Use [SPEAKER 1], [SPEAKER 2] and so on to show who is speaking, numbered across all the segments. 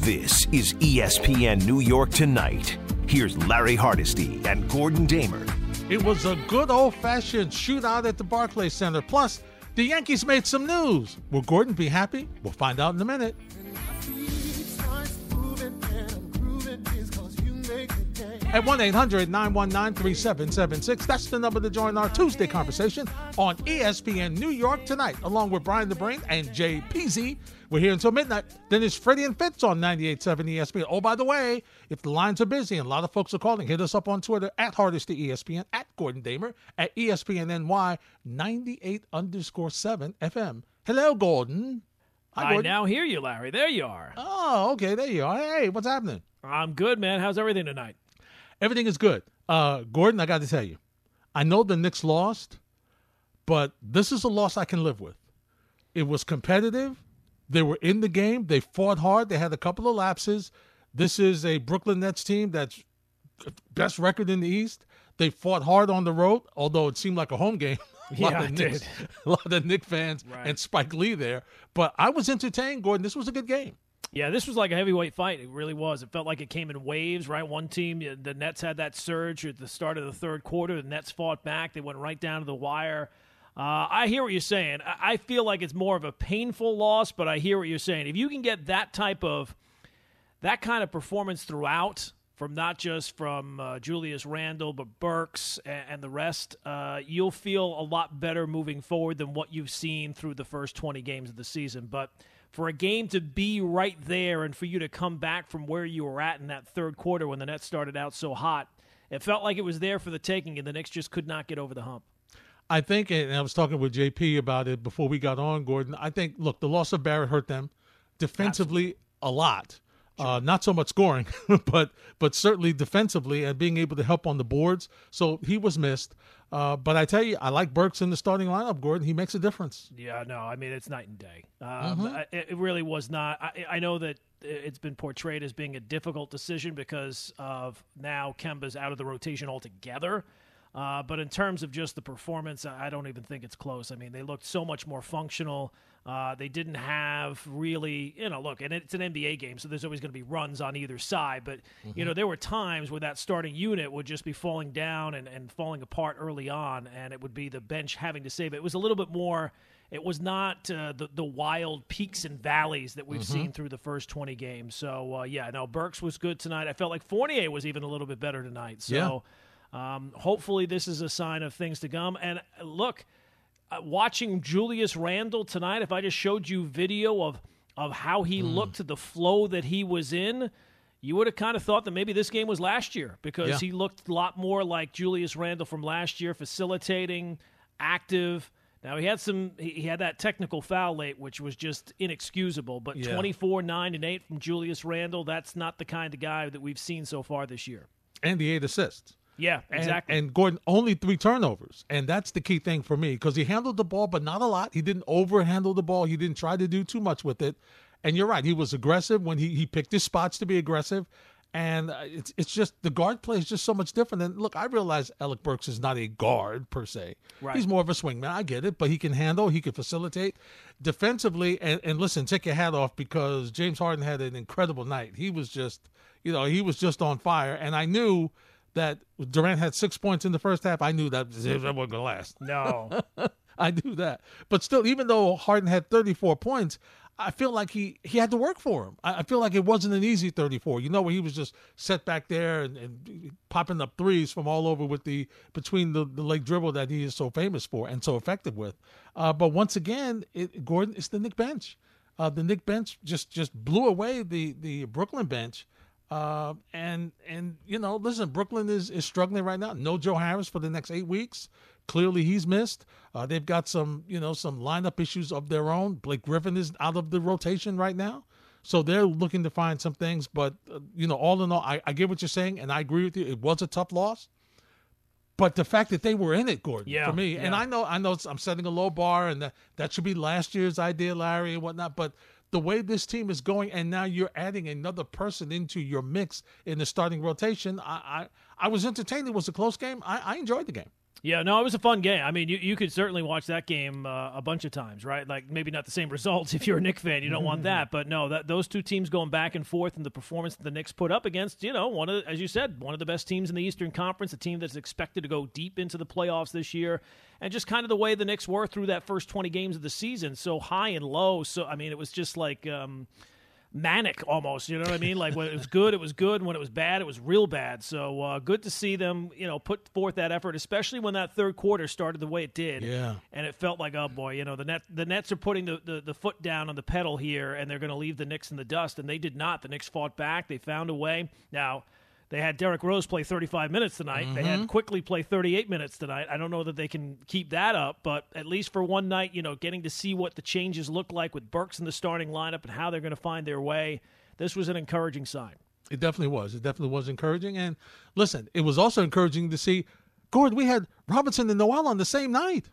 [SPEAKER 1] This is ESPN New York Tonight. Here's Larry Hardesty and Gordon Damer.
[SPEAKER 2] It was a good old fashioned shootout at the Barclays Center. Plus, the Yankees made some news. Will Gordon be happy? We'll find out in a minute. At 1 800 919 3776. That's the number to join our Tuesday conversation on ESPN New York tonight, along with Brian the Brain and Jay Peasy. We're here until midnight. Then it's Freddie and Fitz on 98.7 ESPN. Oh, by the way, if the lines are busy and a lot of folks are calling, hit us up on Twitter at Hardesty ESPN, at Gordon Damer, at E ESPN NY 98 underscore 7 FM. Hello, Gordon. Hi,
[SPEAKER 3] I
[SPEAKER 2] Gordon.
[SPEAKER 3] now hear you, Larry. There you are.
[SPEAKER 2] Oh, okay. There you are. Hey, what's happening?
[SPEAKER 3] I'm good, man. How's everything tonight?
[SPEAKER 2] Everything is good. Uh, Gordon, I got to tell you, I know the Knicks lost, but this is a loss I can live with. It was competitive. They were in the game. They fought hard. They had a couple of lapses. This is a Brooklyn Nets team that's best record in the East. They fought hard on the road, although it seemed like a home game. a lot
[SPEAKER 3] Yeah,
[SPEAKER 2] of Knicks,
[SPEAKER 3] did.
[SPEAKER 2] a lot of Knicks fans
[SPEAKER 3] Right.
[SPEAKER 2] and Spike Lee there. But I was entertained, Gordon. This was a good game.
[SPEAKER 3] Yeah, this was like a heavyweight fight. It really was. It felt like it came in waves, right? One team, the Nets had that surge at the start of the third quarter. The Nets fought back. They went right down to the wire. Uh, I hear what you're saying. I feel like it's more of a painful loss, but I hear what you're saying. If you can get that type of that kind of performance throughout from not just from uh, Julius Randle but Burks and, and the rest, uh, you'll feel a lot better moving forward than what you've seen through the first 20 games of the season. But for a game to be right there and for you to come back from where you were at in that third quarter when the Nets started out so hot, it felt like it was there for the taking, and the Knicks just could not get over the hump.
[SPEAKER 2] I think, and I was talking with JP about it before we got on, Gordon. I think, look, the loss of Barrett hurt them defensively a lot. Uh, not so much scoring, but but certainly defensively and being able to help on the boards. So he was missed. Uh, but I tell you, I like Burks in the starting lineup. Gordon, he makes a difference.
[SPEAKER 3] Yeah, no, I mean it's night and day. Um, I- It, it really was not. I, I know that it's been portrayed as being a difficult decision because of now Kemba's out of the rotation altogether. Uh, but in terms of just the performance, I don't even think it's close. I mean, they looked so much more functional. Uh, they didn't have really, you know, look, and it's an NBA game, so there's always going to be runs on either side. But, you know, there were times where that starting unit would just be falling down and, and falling apart early on, and it would be the bench having to save it. It was a little bit more, it was not uh, the, the wild peaks and valleys that we've seen through the first 20 games. So, uh, yeah, no, Burks was good tonight. I felt like Fournier was even a little bit better tonight. So, um, hopefully, this is a sign of things to come. And uh, look, uh, watching Julius Randle tonight, if I just showed you video of of how he looked, the flow that he was in, you would have kind of thought that maybe this game was last year because
[SPEAKER 2] Yeah.
[SPEAKER 3] he looked a lot more like Julius Randle from last year, facilitating, active. Now he had some. He had that technical foul late, which was just inexcusable. But
[SPEAKER 2] Yeah.
[SPEAKER 3] 24, nine, and eight from Julius Randle. That's not the kind of guy that we've seen so far this year.
[SPEAKER 2] And the eight assists.
[SPEAKER 3] Yeah, exactly.
[SPEAKER 2] And, Gordon only three turnovers, and that's the key thing for me because he handled the ball, but not a lot. He didn't overhandle the ball. He didn't try to do too much with it. And you're right, he was aggressive when he he picked his spots to be aggressive. And uh, it's it's just the guard play is just so much different. And look, I realize Alec Burks is not a guard per se.
[SPEAKER 3] Right.
[SPEAKER 2] He's more of a swingman. I get it, but he can handle, he can facilitate defensively. And, and listen, take your hat off because James Harden had an incredible night. He was just, you know, he was just on fire. And I knew that Durant had six points in the first half. I knew that that wasn't going to last.
[SPEAKER 3] no,
[SPEAKER 2] I knew that. But still, even though Harden had 34 points, I feel like he, he had to work for him. I, I feel like it wasn't an easy 34. You know, where he was just set back there and, and popping up threes from all over with the between the, the leg dribble that he is so famous for and so effective with. Uh, but once again, it, Gordon, it's the Knick bench. Uh, the Knick bench just just blew away the the Brooklyn bench. Uh, and and you know, listen, Brooklyn is is struggling right now. No Joe Harris for the next eight weeks. Clearly, he's missed. Uh, they've got some you know some lineup issues of their own. Blake Griffin is out of the rotation right now, so they're looking to find some things. But uh, you know, all in all, I, I get what you're saying, and I agree with you. It was a tough loss. But the fact that they were in it, Gordon,
[SPEAKER 3] Yeah,
[SPEAKER 2] for me, and. I know, I know, I'm setting a low bar, and that that should be last year's idea, Larry, and whatnot. But the way this team is going, and now you're adding another person into your mix in the starting rotation, I I, I was entertained. It was a close game. I, I enjoyed the game.
[SPEAKER 3] Yeah, no, it was a fun game. I mean, you, you could certainly watch that game uh, a bunch of times, right? Like maybe not the same results if you're a Knick fan, you don't want that, but no, that those two teams going back and forth and the performance that the Knicks put up against, you know, one of as you said, one of the best teams in the Eastern Conference, a team that's expected to go deep into the playoffs this year, and just kind of the way the Knicks were through that first 20 games of the season, so high and low. So I mean, it was just like. Um, manic almost. You know what I mean? Like when it was good, it was good. And when it was bad, it was real bad. So uh, good to see them, you know, put forth that effort, especially when that third quarter started the way it did.
[SPEAKER 2] Yeah.
[SPEAKER 3] And it felt like, oh boy, you know, the net the Nets are putting the, the, the foot down on the pedal here, and they're going to leave the Knicks in the dust, and they did not. The Knicks fought back. They found a way. Now they had Derrick Rose play 35 minutes tonight. Mm-hmm. They had Quickley play 38 minutes tonight. I don't know that they can keep that up, but at least for one night, you know, getting to see what the changes look like with Burks in the starting lineup and how they're going to find their way, this was an encouraging sign.
[SPEAKER 2] It definitely was. It definitely was encouraging. And listen, it was also encouraging to see, Gord, we had Robinson and Noel on the same night.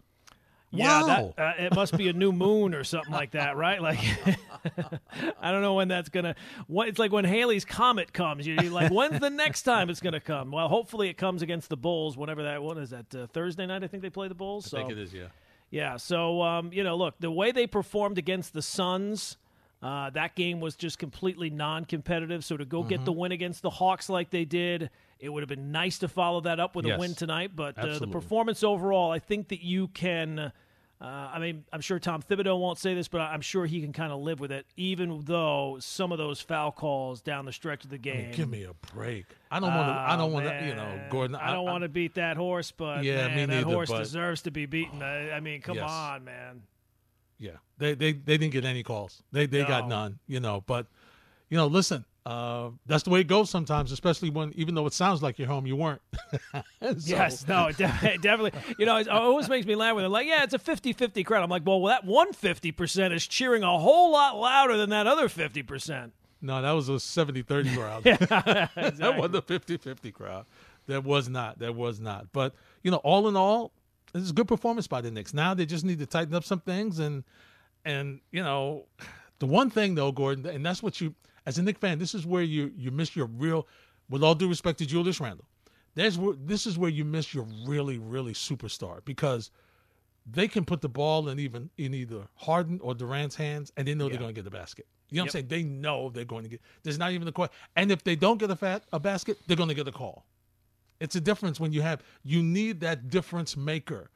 [SPEAKER 3] Yeah,
[SPEAKER 2] wow.
[SPEAKER 3] that, uh, it must be a new moon or something like that, right? Like, I don't know when that's gonna. What it's like when Halley's comet comes. You're like, when's the next time it's gonna come? Well, hopefully it comes against the Bulls. Whenever that one is that uh, Thursday night, I think they play the Bulls.
[SPEAKER 2] I
[SPEAKER 3] so.
[SPEAKER 2] think it is, yeah.
[SPEAKER 3] Yeah. So um, you know, look, the way they performed against the Suns. Uh, that game was just completely non-competitive. So to go
[SPEAKER 2] Mm-hmm.
[SPEAKER 3] get the win against the Hawks like they did, it would have been nice to follow that up with
[SPEAKER 2] Yes.
[SPEAKER 3] a win tonight. But uh, the performance overall, I think that you can. Uh, I mean, I'm sure Tom Thibodeau won't say this, but I'm sure he can kind of live with it, even though some of those foul calls down the stretch of the
[SPEAKER 2] I
[SPEAKER 3] game.
[SPEAKER 2] mean, give me a break. I don't want to. I don't want to. You know, Gordon.
[SPEAKER 3] I don't want to beat that horse, but
[SPEAKER 2] Yeah,
[SPEAKER 3] man, that
[SPEAKER 2] neither,
[SPEAKER 3] horse
[SPEAKER 2] but-
[SPEAKER 3] deserves to be beaten. I, I mean, come
[SPEAKER 2] Yes.
[SPEAKER 3] on, man.
[SPEAKER 2] Yeah, they they they didn't get any calls. They they got none. You know, but you know, listen. Uh, that's the way it goes sometimes, especially when even though it sounds like you're home, you weren't. So-
[SPEAKER 3] Yes, no, de- definitely. You know, it always makes me laugh when they're like, "Yeah, it's a 50-50 crowd." I'm like, "Well, that one fifty percent is cheering a whole lot louder than that other fifty percent."
[SPEAKER 2] No, that was a 70-30 crowd. That was the 50-50 crowd. That was not. That was not. But you know, all in all, this is a good performance by the Knicks. Now they just need to tighten up some things and and you know, the one thing though, Gordon, and that's what you as a Knicks fan, this is where you you miss your real. With all due respect to Julius Randle, there's where this is where you miss your really really superstar because they can put the ball in even in either Harden or Durant's hands, and they know they're going to get the basket. You know what I'm saying? They know they're going to get. There's not even a question. And if they don't get a fat a basket, they're going to get a call. It's a difference when you have you need that difference maker.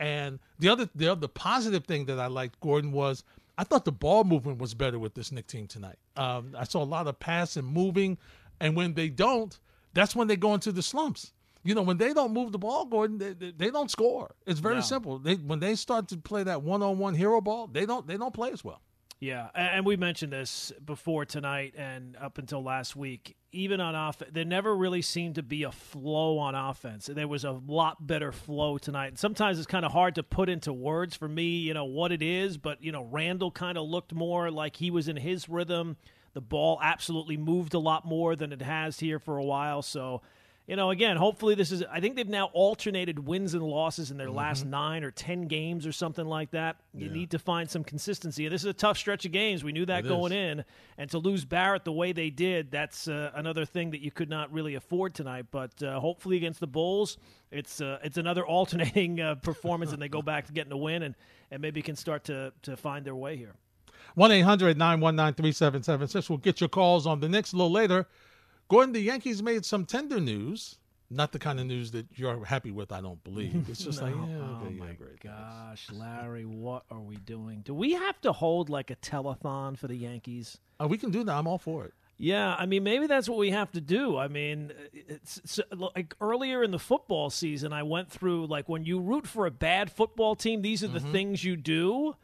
[SPEAKER 2] And the other the other positive thing that I liked, Gordon, was I thought the ball movement was better with this Knick team tonight. Um, I saw a lot of passing, moving, and when they don't, that's when they go into the slumps. You know, when they don't move the ball, Gordon, they, they, don't score. It's very
[SPEAKER 3] No.
[SPEAKER 2] simple. They when they start to play that one on one hero ball, they don't they don't play as well.
[SPEAKER 3] Yeah, and we mentioned this before tonight and up until last week. Even on offense, there never really seemed to be a flow on offense. There was a lot better flow tonight. And sometimes it's kind of hard to put into words for me, you know, what it is. But you know, Randle kind of looked more like he was in his rhythm. The ball absolutely moved a lot more than it has here for a while. So, you know, again, hopefully this is. I think they've now alternated wins and losses in their
[SPEAKER 2] Mm-hmm.
[SPEAKER 3] last nine or ten games or something like that. You need to find some consistency. This is a tough stretch of games. We knew that
[SPEAKER 2] It
[SPEAKER 3] going
[SPEAKER 2] is.
[SPEAKER 3] in, and to lose Barrett the way they did, that's uh, another thing that you could not really afford tonight. But uh, hopefully against the Bulls, it's uh, it's another alternating uh, performance, and they go back to getting a win, and and maybe can start to to find their way here.
[SPEAKER 2] 1 800 919 3776. We'll get your calls on the next a little later. Gordon, the Yankees made some tender news. Not the kind of news that you're happy with, I don't believe. It's just like, yeah,
[SPEAKER 3] oh
[SPEAKER 2] yeah,
[SPEAKER 3] my
[SPEAKER 2] great.
[SPEAKER 3] gosh, Larry, what are we doing? Do we have to hold like a telethon for the Yankees?
[SPEAKER 2] Uh, we can do that. I'm all for it.
[SPEAKER 3] Yeah, I mean, maybe that's what we have to do. I mean, it's, it's like earlier in the football season, I went through like when you root for a bad football team, these are the things you do.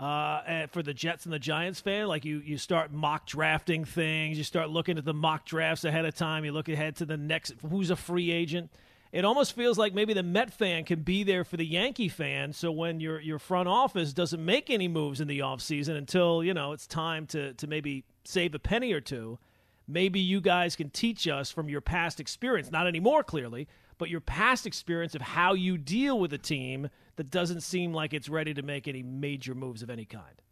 [SPEAKER 3] Uh, for the Jets and the Giants fan, like you, you start mock drafting things. You start looking at the mock drafts ahead of time. You look ahead to the next who's a free agent. It almost feels like maybe the Met fan can be there for the Yankee fan. So when your your front office doesn't make any moves in the offseason until you know it's time to to maybe save a penny or two, maybe you guys can teach us from your past experience. Not anymore, clearly, but your past experience of how you deal with a team that doesn't seem like it's ready to make any major moves of any kind.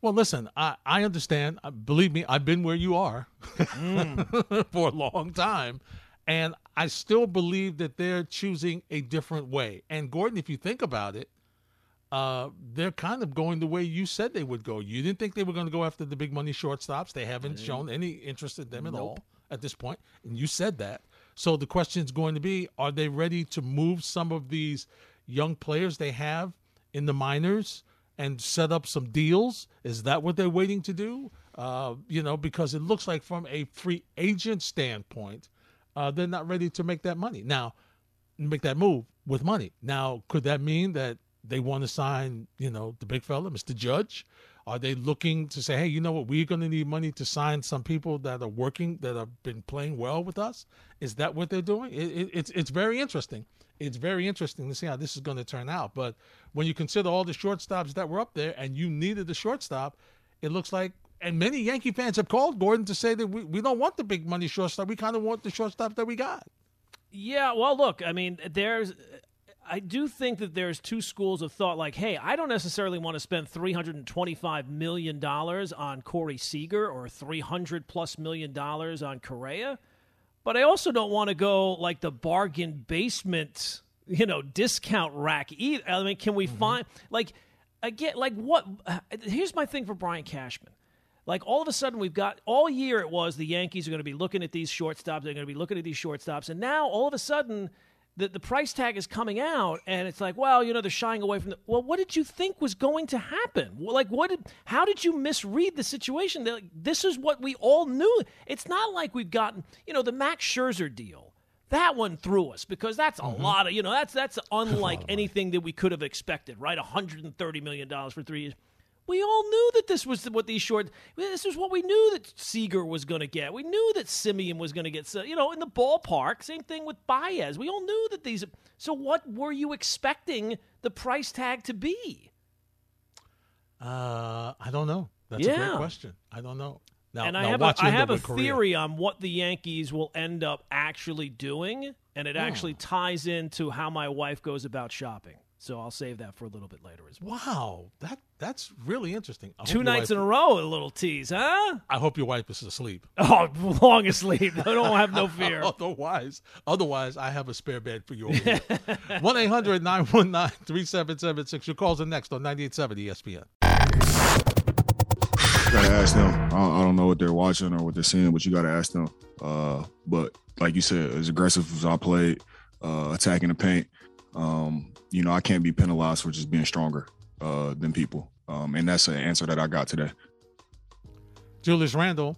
[SPEAKER 2] Well, listen, I, I understand. Uh, Believe me, I've been where you are
[SPEAKER 3] Mm.
[SPEAKER 2] for a long time. And I still believe that they're choosing a different way. And Gordon, if you think about it, uh, they're kind of going the way you said they would go. You didn't think they were going to go after the big money shortstops. They haven't mm-hmm. shown any interest in them at all at this point, and you said that. So the question is going to be: Are they ready to move some of these young players they have in the minors and set up some deals? Is that what they're waiting to do? Uh, you know, because it looks like from a free agent standpoint, uh, they're not ready to make that money now, make that move with money. Now, could that mean that they want to sign, you know, the big fella, Mr. Judge? Are they looking to say, hey, you know what, we're going to need money to sign some people that are working, that have been playing well with us? Is that what they're doing? It, it, it's it's very interesting. It's very interesting to see how this is going to turn out. But when you consider all the shortstops that were up there, and you needed the shortstop, it looks like and many Yankee fans have called Gordon to say that we, we don't want the big money shortstop. We kind of want the shortstop that we got.
[SPEAKER 3] Yeah, well, look, I mean, there's. I do think that there's two schools of thought. Like, hey, I don't necessarily want to spend 325 million dollars on Corey Seager or 300 plus million dollars on Correa, but I also don't want to go like the bargain basement, you know, discount rack. Either. I mean, can we mm-hmm. find like again, like what? Here's my thing for Brian Cashman like all of a sudden, we've got all year it was the Yankees are going to be looking at these shortstops. They're going to be looking at these shortstops. And now all of a sudden, the, the price tag is coming out and it's like, well, you know, they're shying away from the. Well, what did you think was going to happen? Like, what did, how did you misread the situation? Like, this is what we all knew. It's not like we've gotten, you know, the Max Scherzer deal. That one threw us because that's a mm-hmm. lot of, you know, that's that's unlike anything that we could have expected, right? $130 million for three years. We all knew that this was what these short. This was what we knew that Seager was going to get. We knew that Semien was going to get. You know, in the ballpark. Same thing with Baez. We all knew that these. So, what were you expecting the price tag to be?
[SPEAKER 2] Uh, I don't know. That's yeah. a great question. I don't know.
[SPEAKER 3] Now, and I have a, I have a theory on what the Yankees will end up actually doing, and it oh. actually ties into how my wife goes about shopping. So I'll save that for a little bit later as well.
[SPEAKER 2] Wow, that that's really interesting.
[SPEAKER 3] Two nights wife, in a row, a little tease, huh?
[SPEAKER 2] I hope your wife is asleep.
[SPEAKER 3] Oh, long asleep. I don't have no fear.
[SPEAKER 2] otherwise, otherwise, I have a spare bed for you. One 3776 Your calls are next on 98.7 ESPN.
[SPEAKER 4] You gotta ask them. I don't know what they're watching or what they're seeing, but you gotta ask them. Uh, but like you said, as aggressive as I played, uh, attacking the paint, um, you know, I can't be penalized for just being stronger uh, than people. Um, and that's an answer that I got today.
[SPEAKER 2] Julius Randle,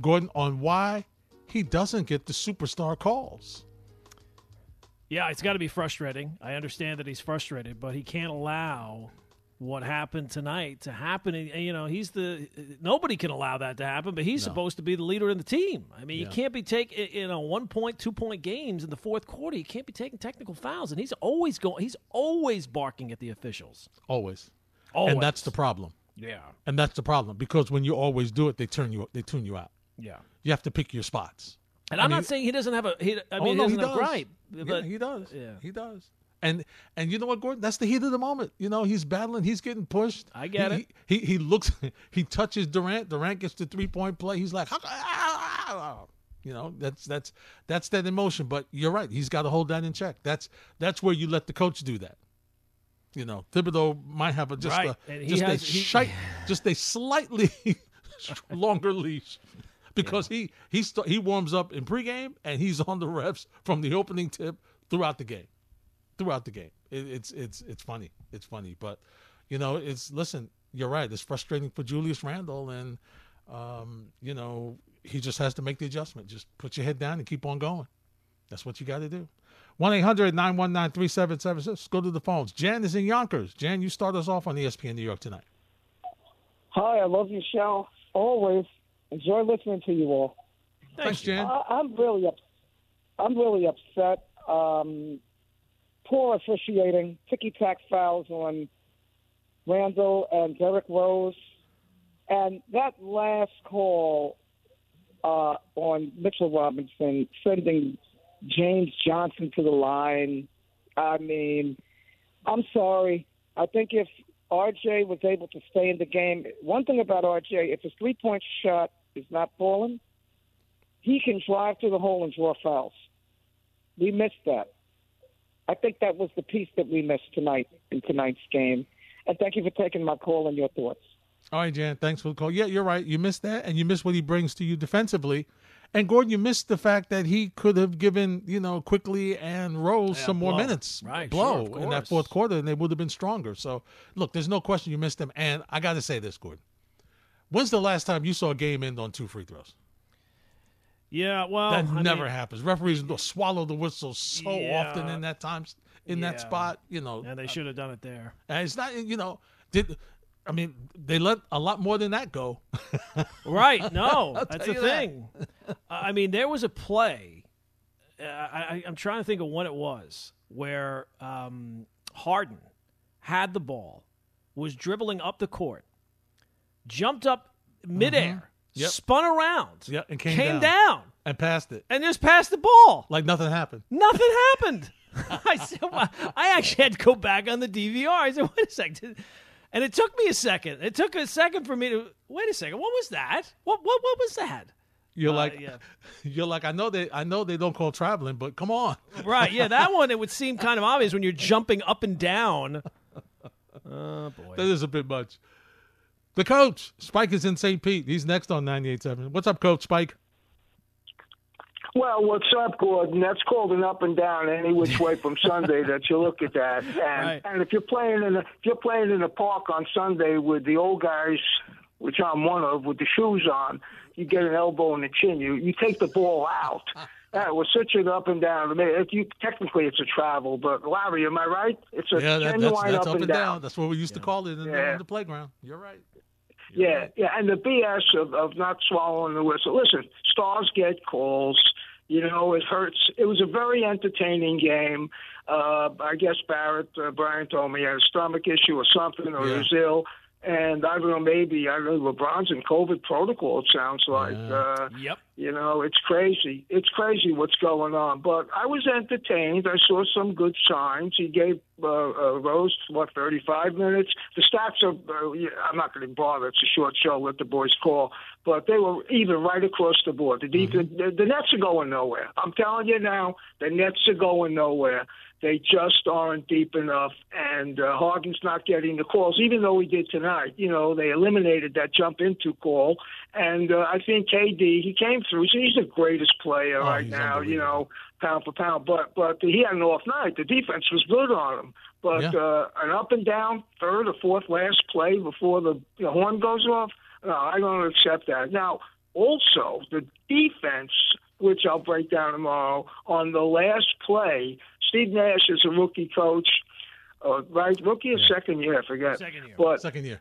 [SPEAKER 2] Gordon, on why he doesn't get the superstar calls.
[SPEAKER 3] Yeah, it's got to be frustrating. I understand that he's frustrated, but he can't allow what happened tonight to happen. And, you know, he's the nobody can allow that to happen, but he's no. supposed to be the leader in the team. I mean, yeah. you can't be taking you know one point, two point games in the fourth quarter. You can't be taking technical fouls, and he's always going. He's always barking at the officials.
[SPEAKER 2] Always, always, and that's the problem.
[SPEAKER 3] Yeah,
[SPEAKER 2] and that's the problem because when you always do it, they turn you they tune you out.
[SPEAKER 3] Yeah,
[SPEAKER 2] you have to pick your spots.
[SPEAKER 3] And I am not saying he doesn't have a. He, I oh, mean, oh, no, he, does. right. But
[SPEAKER 2] yeah, he does. Yeah, he does. And and you know what, Gordon? That's the heat of the moment. You know, he's battling, he's getting pushed.
[SPEAKER 3] I get
[SPEAKER 2] he,
[SPEAKER 3] it.
[SPEAKER 2] He, he, he looks, he touches Durant. Durant gets the three point play. He's like, ah, ah, ah, you know, that's that's that's that emotion. But you're right. He's got to hold that in check. That's that's where you let the coach do that. You know, Thibodeau might have a just
[SPEAKER 3] right.
[SPEAKER 2] a just has, a he, just a slightly longer leash because yeah. he he st- he warms up in pregame and he's on the refs from the opening tip throughout the game throughout the game. It, it's it's it's funny. It's funny, but you know, it's listen. You're right. It's frustrating for Julius Randle, and um, you know, he just has to make the adjustment. Just put your head down and keep on going. That's what you got to do. 1 800 919 3776. Let's go to the phones. Jan is in Yonkers. Jan, you start us off on ESPN New York tonight.
[SPEAKER 5] Hi, I love your show. Always enjoy listening to you all.
[SPEAKER 2] Thanks, Jan.
[SPEAKER 5] I, am really up, I'm really upset. Um, poor officiating, ticky tack fouls on Randle and Derrick Rose. And that last call uh, on Mitchell Robinson, sending James Johnson to the line, I mean, I'm sorry. I think if RJ was able to stay in the game, one thing about RJ, if his three point shot is not falling, he can drive to the hole and draw fouls. We missed that. I think that was the piece that we missed tonight in tonight's game. And thank you for taking my call and your thoughts.
[SPEAKER 2] All right, Jan, thanks for the call. Yeah, you're right. You missed that, and you missed what he brings to you defensively. And Gordon, you missed the fact that he could have given, you know, Quickley and Rose
[SPEAKER 3] Yeah,
[SPEAKER 2] some more minutes,
[SPEAKER 3] Right,
[SPEAKER 2] blow
[SPEAKER 3] sure,
[SPEAKER 2] in that fourth quarter, and they would have been stronger. So, look, there's no question you missed them. And I got to say this, Gordon. When's the last time you saw a game end on two free throws?
[SPEAKER 3] Yeah, well,
[SPEAKER 2] that
[SPEAKER 3] I
[SPEAKER 2] never
[SPEAKER 3] mean,
[SPEAKER 2] happens. Referees will swallow the whistle so often in that time, in that spot. You know,
[SPEAKER 3] And they should have done it there.
[SPEAKER 2] and it's not. You know, did I mean they let a lot more than that go?
[SPEAKER 3] Right? No, that's the
[SPEAKER 2] you that.
[SPEAKER 3] thing. I mean, there was a play. uh, I, I'm trying to think of what it was where um, Harden had the ball, was dribbling up the court, jumped up midair,
[SPEAKER 2] Mm-hmm. Yep.
[SPEAKER 3] spun around,
[SPEAKER 2] Yeah, and came,
[SPEAKER 3] came
[SPEAKER 2] down,
[SPEAKER 3] down,
[SPEAKER 2] and passed it
[SPEAKER 3] and just passed the ball.
[SPEAKER 2] like nothing happened.
[SPEAKER 3] Nothing happened. I said, well, I actually had to go back on the DVR. I said, wait a second. And it took me a second. It took a second for me to wait a second. What was that? What what what was that?
[SPEAKER 2] You're
[SPEAKER 3] Uh,
[SPEAKER 2] like,
[SPEAKER 3] yeah.
[SPEAKER 2] you're like, I know they, I know they don't call traveling, but come on.
[SPEAKER 3] Right, yeah, that one it would seem kind of obvious when you're jumping up and down. Oh boy.
[SPEAKER 2] That is a bit much. The coach, Spike, is in St. Pete. He's next on 98.7. What's up, Coach Spike?
[SPEAKER 6] Well, what's up, Gordon? That's called an up and down any which way from Sunday that you look at that. And
[SPEAKER 3] Right.
[SPEAKER 6] and if you're playing in a, if you're playing in a park on Sunday with the old guys, which I'm one of, with the shoes on, you get an elbow in the chin. You you take the ball out. That was such an up and down. I mean, if you technically it's a travel, but Larry, am I right? It's a
[SPEAKER 2] Yeah, that,
[SPEAKER 6] genuine
[SPEAKER 2] that's, that's
[SPEAKER 6] up,
[SPEAKER 2] up
[SPEAKER 6] and down.
[SPEAKER 2] That's what we used to call it in, the, in the playground. You're right.
[SPEAKER 6] Yeah, yeah, and the BS of, of not swallowing the whistle. Listen, stars get calls. You know, it hurts. It was a very entertaining game. Uh, I guess Barrett, uh, Brian told me he had a stomach issue or something, or
[SPEAKER 2] Yeah.
[SPEAKER 6] he was ill. And I don't know, maybe I don't know. LeBron's in COVID protocol. It sounds like.
[SPEAKER 2] Yeah.
[SPEAKER 6] Uh,
[SPEAKER 3] Yep.
[SPEAKER 6] you know, it's crazy. It's crazy what's going on. But I was entertained. I saw some good signs. He gave uh, uh, Rose what 35 minutes. The stats are. Uh, yeah, I'm not going to bother. It's a short show. Let the boys call. But they were even right across the board. The, defense, the, the Nets are going nowhere. I'm telling you now, the Nets are going nowhere. They just aren't deep enough, and uh, Harden's not getting the calls, even though he did tonight. You know, they eliminated that jump into call, and uh, I think KD he came through. So he's the greatest player
[SPEAKER 2] Oh,
[SPEAKER 6] right now. You know, pound for pound. But but he had an off night. The defense was good on him. But
[SPEAKER 2] Yeah.
[SPEAKER 6] uh, an up and down third or fourth last play before the, the horn goes off. No, I don't accept that. Now, also the defense, which I'll break down tomorrow, on the last play. Steve Nash is a rookie coach, uh, right? Rookie or second year, I forget.
[SPEAKER 3] Second year.
[SPEAKER 6] But
[SPEAKER 2] Second year.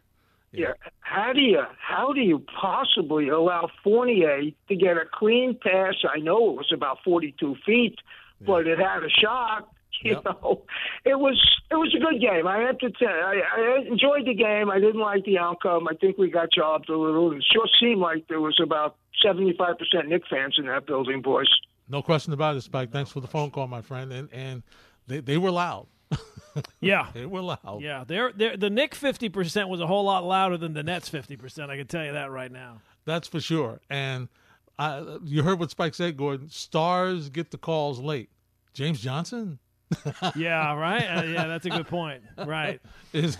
[SPEAKER 6] yeah. How do you how do you possibly allow Fournier to get a clean pass? I know it was about forty two feet, but it had a shot. You
[SPEAKER 2] Yep.
[SPEAKER 6] know, it was it was a good game. I had to tell, I, I enjoyed the game. I didn't like the outcome. I think we got jobbed a little. It sure seemed like there was about seventy five percent Knick fans in that building, boys.
[SPEAKER 2] No question about it, Spike. Thanks for the phone call, my friend. And and they, they were loud.
[SPEAKER 3] Yeah.
[SPEAKER 2] They were loud.
[SPEAKER 3] Yeah, they're, they're, the Knick 50% was a whole lot louder than the Nets 50%. I can tell you that right now.
[SPEAKER 2] That's for sure. And I, you heard what Spike said, Gordon. Stars get the calls late. James Johnson
[SPEAKER 3] Yeah, right? Uh, yeah, that's a good point. Right.
[SPEAKER 2] is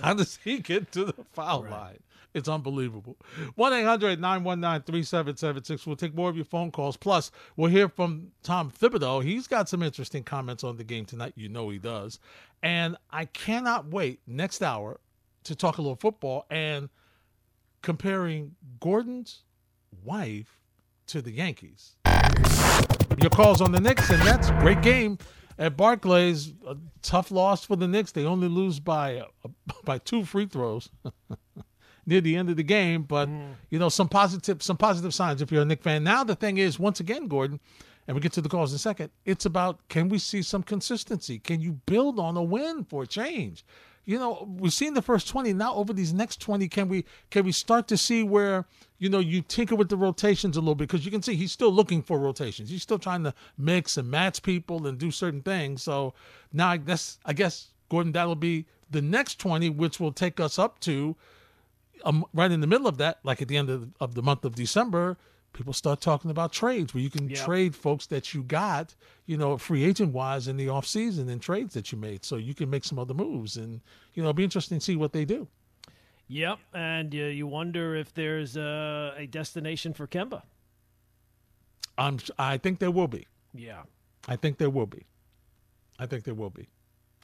[SPEAKER 2] how does he get to the foul line? It's unbelievable. 1 800 919 3776. We'll take more of your phone calls. Plus, we'll hear from Tom Thibodeau. He's got some interesting comments on the game tonight. You know he does. And I cannot wait next hour to talk a little football and comparing Gordon's wife to the Yankees. Your calls on the Knicks, and that's great game at Barclays. A tough loss for the Knicks. They only lose by uh, by two free throws near the end of the game. But mm-hmm. you know some positive some positive signs if you're a Knick fan. Now the thing is, once again, Gordon, and we get to the calls in a second. It's about can we see some consistency? Can you build on a win for a change? You know, we've seen the first twenty. Now over these next twenty, can we can we start to see where you know you tinker with the rotations a little bit because you can see he's still looking for rotations. He's still trying to mix and match people and do certain things. So now I guess I guess Gordon, that'll be the next twenty, which will take us up to um, right in the middle of that, like at the end of, of the month of December, people start talking about trades where you can
[SPEAKER 3] Yep.
[SPEAKER 2] trade folks that you got, you know, free agent wise in the off season and trades that you made. So you can make some other moves. And, you know, it'll be interesting to see what they do.
[SPEAKER 3] Yep, and uh, you wonder if there's uh, a destination for Kemba.
[SPEAKER 2] I'm, I think there will be.
[SPEAKER 3] Yeah.
[SPEAKER 2] I think there will be. I think there will be.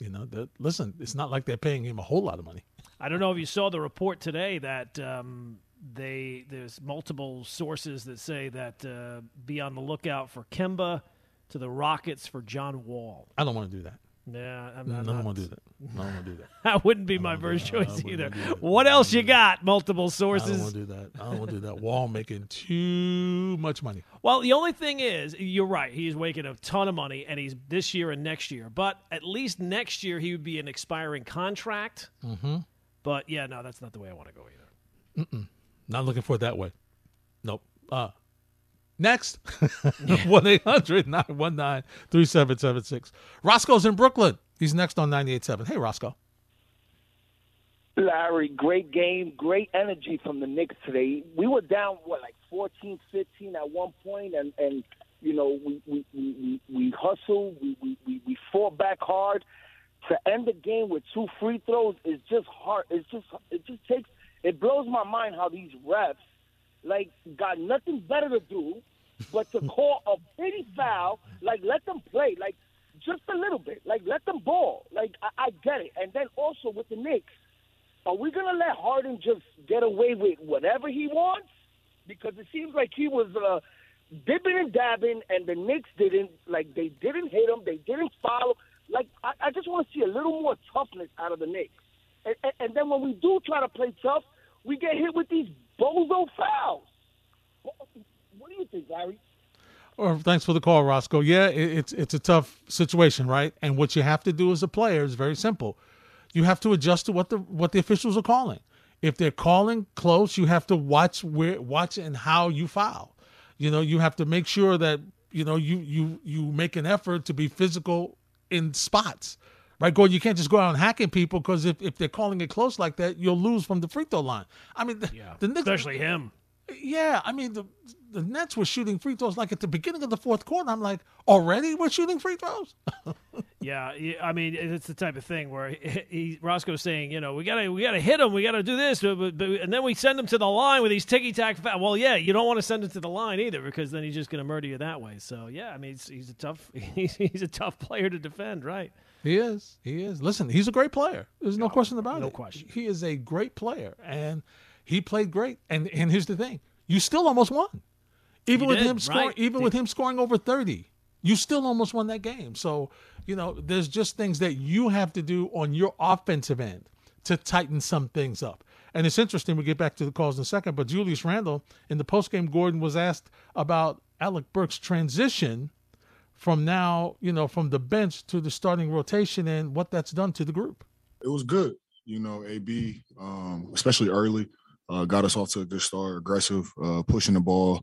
[SPEAKER 2] You know, listen, it's not like they're paying him a whole lot of money.
[SPEAKER 3] I don't know if you saw the report today that um, they there's multiple sources that say that uh, be on the lookout for Kemba to the Rockets for John Wall.
[SPEAKER 2] I don't want to do that.
[SPEAKER 3] Yeah, I'm
[SPEAKER 2] I
[SPEAKER 3] not,
[SPEAKER 2] don't want to do that. Want to do that.
[SPEAKER 3] That wouldn't be my first
[SPEAKER 2] do
[SPEAKER 3] choice either. What else you got? Multiple sources.
[SPEAKER 2] I don't want to do that. I don't want to do that. Wall making too much money.
[SPEAKER 3] Well, the only thing is, you're right. He's making a ton of money, and he's this year and next year. But at least next year he would be an expiring contract. Mm-hmm. But yeah, no, that's not the way I want to go either.
[SPEAKER 2] Not looking for it that way. Nope. Uh, next, 1 800 919 3776. Roscoe's in Brooklyn. He's next on 98.7. Hey, Roscoe.
[SPEAKER 7] Larry, great game, great energy from the Knicks today. We were down what like 14, 15 at one point, and and you know we we we we, we hustled, we, we we we fought back hard. To end the game with two free throws is just hard. It's just it just takes it blows my mind how these refs like got nothing better to do but to call a pity foul. Like let them play, like just a little bit, like let them ball. Like I, I get it, and then also with the Knicks. Are we to let Harden just get away with whatever he wants? Because it seems like he was uh, dipping and dabbing, and the Knicks didn't. Like they didn't hit him, they didn't follow. Like I, I just want to see a little more toughness out of the Knicks. And, and, and then when we do try to play tough, we get hit with these bozo fouls. What, what do you think, Larry?
[SPEAKER 2] Or thanks for the call, Roscoe. Yeah, it, it's it's a tough situation, right? And what you have to do as a player is very simple. You have to adjust to what the what the officials are calling. If they're calling close, you have to watch where watch and how you foul. You know, you have to make sure that you know you you you make an effort to be physical in spots. Right, Gordon, you can't just go out and hacking people because if, if they're calling it close like that, you'll lose from the free throw line. I mean, the,
[SPEAKER 3] Yeah,
[SPEAKER 2] the Knicks,
[SPEAKER 3] especially him.
[SPEAKER 2] yeah, I mean the the Nets were shooting free throws like at the beginning of the fourth quarter. I'm like, already we're shooting free throws.
[SPEAKER 3] Yeah, I mean, it's the type of thing where he, he Roscoe's saying, you know, we gotta we gotta hit him, we gotta do this, but, but, but- and then we send him to the line with these ticky tack. Fa- well, yeah, you don't want to send him to the line either because then he's just gonna murder you that way. So yeah, I mean, he's, he's a tough he's, he's a tough player to defend, right?
[SPEAKER 2] He is. He is. Listen, he's a great player. There's no question about
[SPEAKER 3] no
[SPEAKER 2] it.
[SPEAKER 3] No question.
[SPEAKER 2] He is a great player, and he played great. And and here's the thing: you still almost won, even
[SPEAKER 3] You
[SPEAKER 2] with
[SPEAKER 3] did,
[SPEAKER 2] him scoring.
[SPEAKER 3] right.
[SPEAKER 2] Even with him scoring over thirty, you still almost won that game. So you know, there's just things that you have to do on your offensive end to tighten some things up. And it's interesting. We get back to the calls in a second, but Julius Randle in the postgame, Gordon was asked about Alec Burks' transition from now, you know, from the bench to the starting rotation and what that's done to the group.
[SPEAKER 4] it was good. You know, AB, um, especially early, uh, got us off to a good start, aggressive, uh, pushing the ball,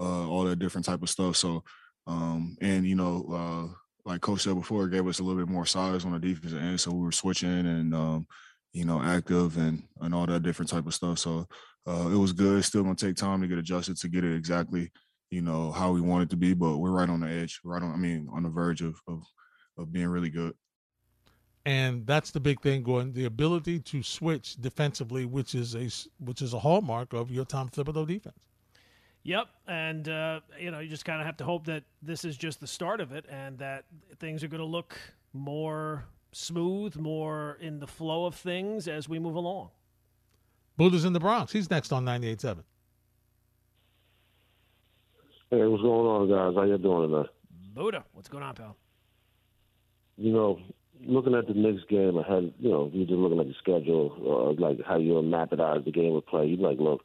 [SPEAKER 4] uh, all that different type of stuff. So, um, and you know, uh, like Coach said before, it gave us a little bit more size on the defensive end, so we were switching and um, you know, active and and all that different type of stuff. So uh, it was good. Still gonna take time to get adjusted to get it exactly, you know, how we want it to be. But we're right on the edge, right on. I mean, on the verge of of, of being really good.
[SPEAKER 2] And that's the big thing, Gordon, the ability to switch defensively, which is a which is a hallmark of your Tom Thibodeau defense.
[SPEAKER 3] Yep, and uh, you know, you just kind of have to hope that this is just the start of it, and that things are going to look more smooth, more in the flow of things as we move along.
[SPEAKER 2] Buddha's in the Bronx. He's next on 98.7.
[SPEAKER 8] Hey, what's going on, guys? How you doing tonight?
[SPEAKER 3] Buddha, what's going on, pal?
[SPEAKER 8] You know, looking at the Knicks game, I had, you know, you just looking at the schedule, or like how you map it out as the game would play. You're like, look,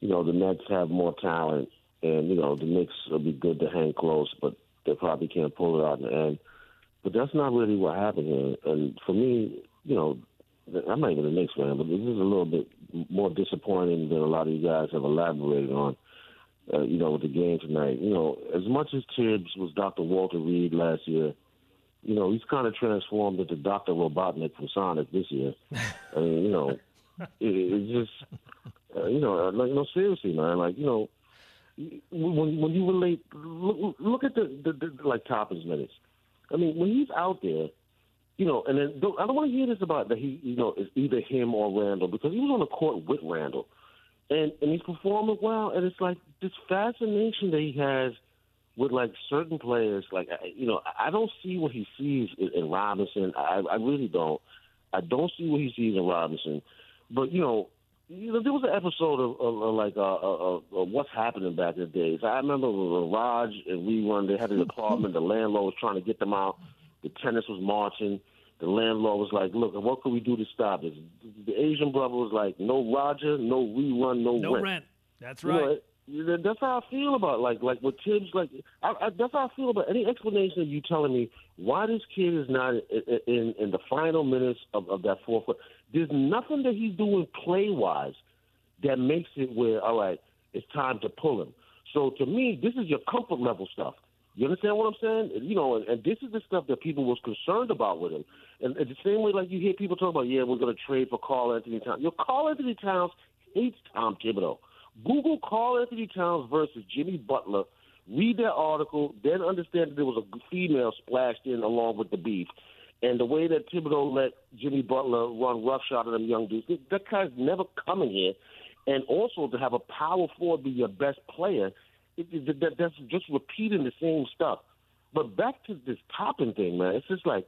[SPEAKER 8] you know, the Nets have more talent, and you know, the Knicks will be good to hang close, but they probably can't pull it out in the end. But that's not really what happened here. And for me, you know, I'm not even a Knicks fan, but this is a little bit more disappointing than a lot of you guys have elaborated on. Uh, you know, with the game tonight. You know, as much as Thibs was Dr. Walter Reed last year, you know, he's kind of transformed into Dr. Robotnik from Sonic this year. I mean, you know, it, it's just, uh, you know, like, no, seriously, man. Like, you know, when when you relate, look, look at the, the, the like Toppin's minutes. I mean, when he's out there, you know, and then don't, I don't want to hear this about that he, you know, it's either him or Randle because he was on the court with Randle, and and he's performing well, and it's like this fascination that he has with like certain players. Like, you know, I don't see what he sees in, in Robinson. I, I really don't. I don't see what he sees in Robinson, but you know, you know, there was an episode of, of, of like uh, uh, uh, uh, what's happening back in the days. I remember when Raj and rerun they had an apartment. the landlord was trying to get them out. The tenants was marching. The landlord was like, "Look, what can we do to stop this?" The Asian brother was like, "No Roger, no rerun, no,
[SPEAKER 3] no
[SPEAKER 8] rent."
[SPEAKER 3] No rent. That's right.
[SPEAKER 8] You know, that's how I feel about like like with Thibs. Like I, I, that's how I feel about any explanation of you telling me why this kid is not in in, in the final minutes of, of that fourth. There's nothing that he's doing play wise that makes it where all right, it's time to pull him. So to me, this is your comfort level stuff. You understand what I'm saying? You know, and, and this is the stuff that people was concerned about with him. And, and the same way, like you hear people talk about, yeah, we're going to trade for Karl-Anthony Towns. Your Karl-Anthony Towns hates Tom Thibodeau. Google Karl-Anthony Towns versus Jimmy Butler. Read that article, then understand that there was a female splashed in along with the beef. And the way that Thibodeau let Jimmy Butler run roughshod at them young dudes, that guy's never coming here. And also to have a power forward be your best player, it, it, that, that's just repeating the same stuff. But back to this Toppin thing, man, it's just like